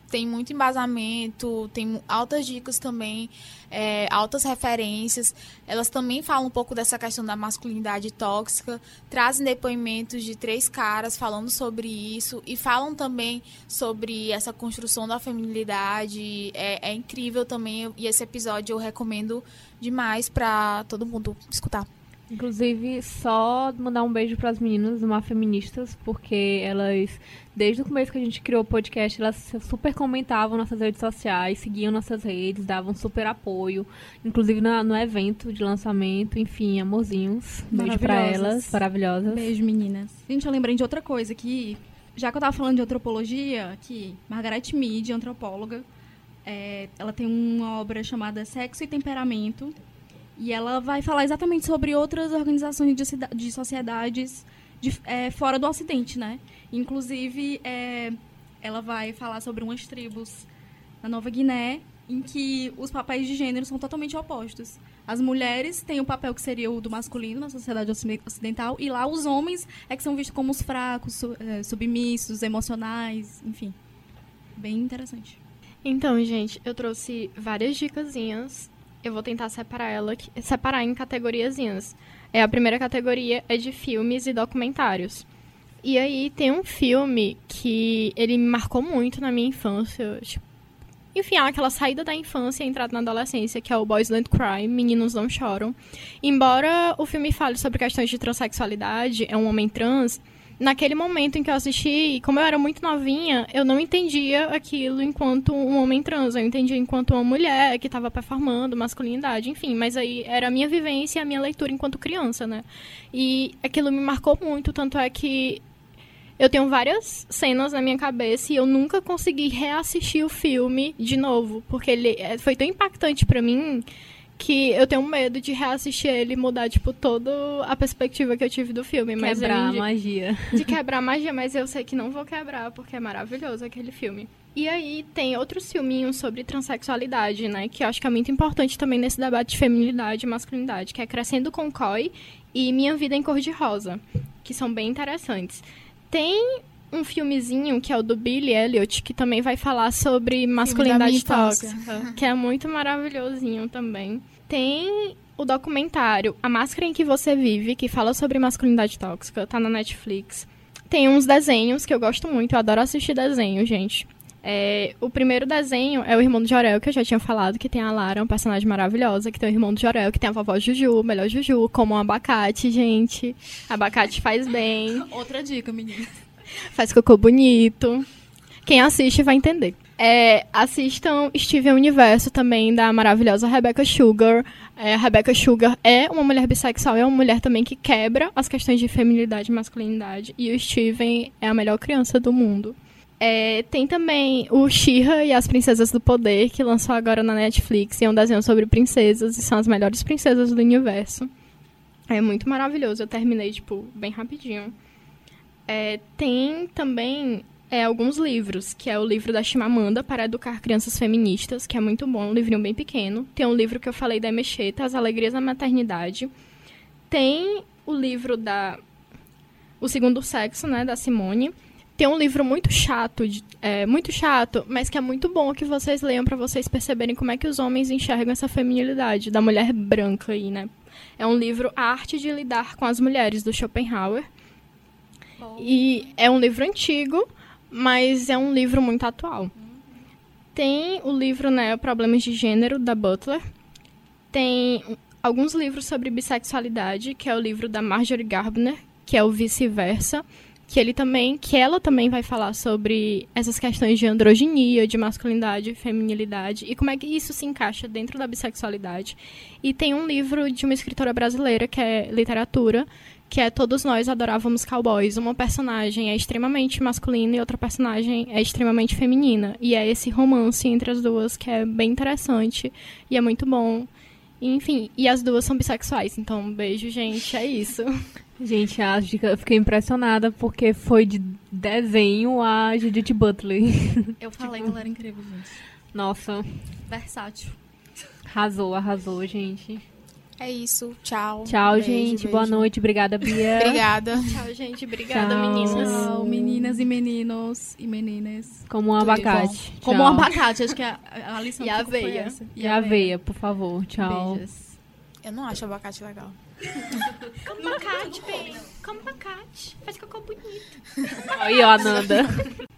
têm muito embasamento, tem altas dicas também, é, altas referências. Elas também falam um pouco dessa questão da masculinidade tóxica, trazem depoimentos de três caras falando sobre isso e falam também sobre essa construção da feminilidade. É, é incrível também e esse episódio eu recomendo demais para todo mundo escutar. Inclusive, só mandar um beijo para as meninas do Mar Feministas, porque elas, desde o começo que a gente criou o podcast, elas super comentavam nossas redes sociais, seguiam nossas redes, davam super apoio, inclusive no, no evento de lançamento. Enfim, amorzinhos. Beijo para elas, maravilhosas. Beijo, meninas. Gente, eu lembrei de outra coisa que, já que eu tava falando de antropologia, que Margaret Mead, antropóloga, é, ela tem uma obra chamada Sexo e Temperamento e ela vai falar exatamente sobre outras organizações de, de sociedades de, é, fora do Ocidente, né? Inclusive, é, ela vai falar sobre umas tribos na Nova Guiné em que os papéis de gênero são totalmente opostos. As mulheres têm o papel que seria o do masculino na sociedade ocidental e lá os homens é que são vistos como os fracos, é, submissos, emocionais, enfim. Bem interessante. Então, gente, eu trouxe várias dicasinhas eu vou tentar separar ela, separar em categoriazinhas. É, a primeira categoria é de filmes e documentários. E aí tem um filme que ele me marcou muito na minha infância. Tipo, enfim, aquela saída da infância e entrada na adolescência, que é o Boys Don't Cry, Meninos Não Choram. Embora o filme fale sobre questões de transexualidade, é um homem trans, naquele momento em que eu assisti, como eu era muito novinha, eu não entendia aquilo enquanto um homem trans. Eu entendia enquanto uma mulher que estava performando masculinidade, enfim. Mas aí era a minha vivência e a minha leitura enquanto criança, né? E aquilo me marcou muito, tanto é que eu tenho várias cenas na minha cabeça e eu nunca consegui reassistir o filme de novo, porque ele é, foi tão impactante para mim que eu tenho medo de reassistir ele e mudar, tipo, toda a perspectiva que eu tive do filme. Mas quebrar a magia. De quebrar a magia, mas eu sei que não vou quebrar, porque é maravilhoso aquele filme. E aí tem outros filminhos sobre transexualidade, né? Que eu acho que é muito importante também nesse debate de feminilidade e masculinidade, que é Crescendo com Coy e Minha Vida em Cor-de-Rosa, que são bem interessantes. Tem um filmezinho que é o do Billy Elliot, que também vai falar sobre masculinidade tóxica, que é muito maravilhosinho também. Tem o documentário A Máscara em que Você Vive, que fala sobre masculinidade tóxica, tá na Netflix. Tem uns desenhos que eu gosto muito, eu adoro assistir desenho, gente. É, o primeiro desenho é o Irmão do Jorel, que eu já tinha falado, que tem a Lara, um personagem maravilhosa, que tem o Irmão do Jorel, que tem a vovó Juju, melhor Juju, como um abacate, gente. Abacate faz bem. [laughs] Outra dica, menina faz cocô bonito. Quem assiste vai entender. É, assistam Steven Universo também, da maravilhosa Rebecca Sugar. É, Rebecca Sugar é uma mulher bissexual, é uma mulher também que quebra as questões de feminilidade e masculinidade. E o Steven é a melhor criança do mundo. É, tem também o She-Ra e as Princesas do Poder, que lançou agora na Netflix. E é um desenho sobre princesas, e são as melhores princesas do universo. É muito maravilhoso. Eu terminei, tipo, bem rapidinho. É, tem também é, alguns livros, que é o livro da Chimamanda para educar crianças feministas, que é muito bom, um livrinho bem pequeno. Tem um livro que eu falei da Mecheta, As Alegrias da Maternidade. Tem o livro da O Segundo Sexo, né, da Simone. tem um livro muito chato, é, muito chato, mas que é muito bom que vocês leiam para vocês perceberem como é que os homens enxergam essa feminilidade da mulher branca aí, né? É um livro A Arte de Lidar com as Mulheres, do Schopenhauer. E é um livro antigo, mas é um livro muito atual. Tem o livro, né, Problemas de Gênero, da Butler. Tem alguns livros sobre bissexualidade, que é o livro da Marjorie Gardner, que é o Vice-Versa que ele também, que ela também vai falar sobre essas questões de androginia, de masculinidade, feminilidade e como é que isso se encaixa dentro da bissexualidade. E tem um livro de uma escritora brasileira que é literatura, que é Todos Nós Adorávamos Cowboys. Uma personagem é extremamente masculina e outra personagem é extremamente feminina. E é esse romance entre as duas que é bem interessante e é muito bom. Enfim, e as duas são bissexuais. Então, beijo, gente. É isso. [laughs] Gente, a dica, eu fiquei impressionada porque foi de desenho a Judith Butler. [laughs] Eu falei tipo... que ela era incrível, gente. Nossa. Versátil. Arrasou, arrasou, gente. É isso. Tchau. Tchau, beijo, gente. Beijo. Boa noite. Obrigada, Bia. [laughs] Obrigada. Tchau, gente. Obrigada, Tchau. meninas. Tchau, meninas e meninos e meninas. Como um abacate. Como um abacate. Acho que a, a [laughs] lição e a aveia. E, e a aveia, por favor. Tchau. Beijos. Eu não acho abacate legal. Como abacate, bem. Como abacate. Faz cocô bonito. Aí, ó, Ananda. [laughs]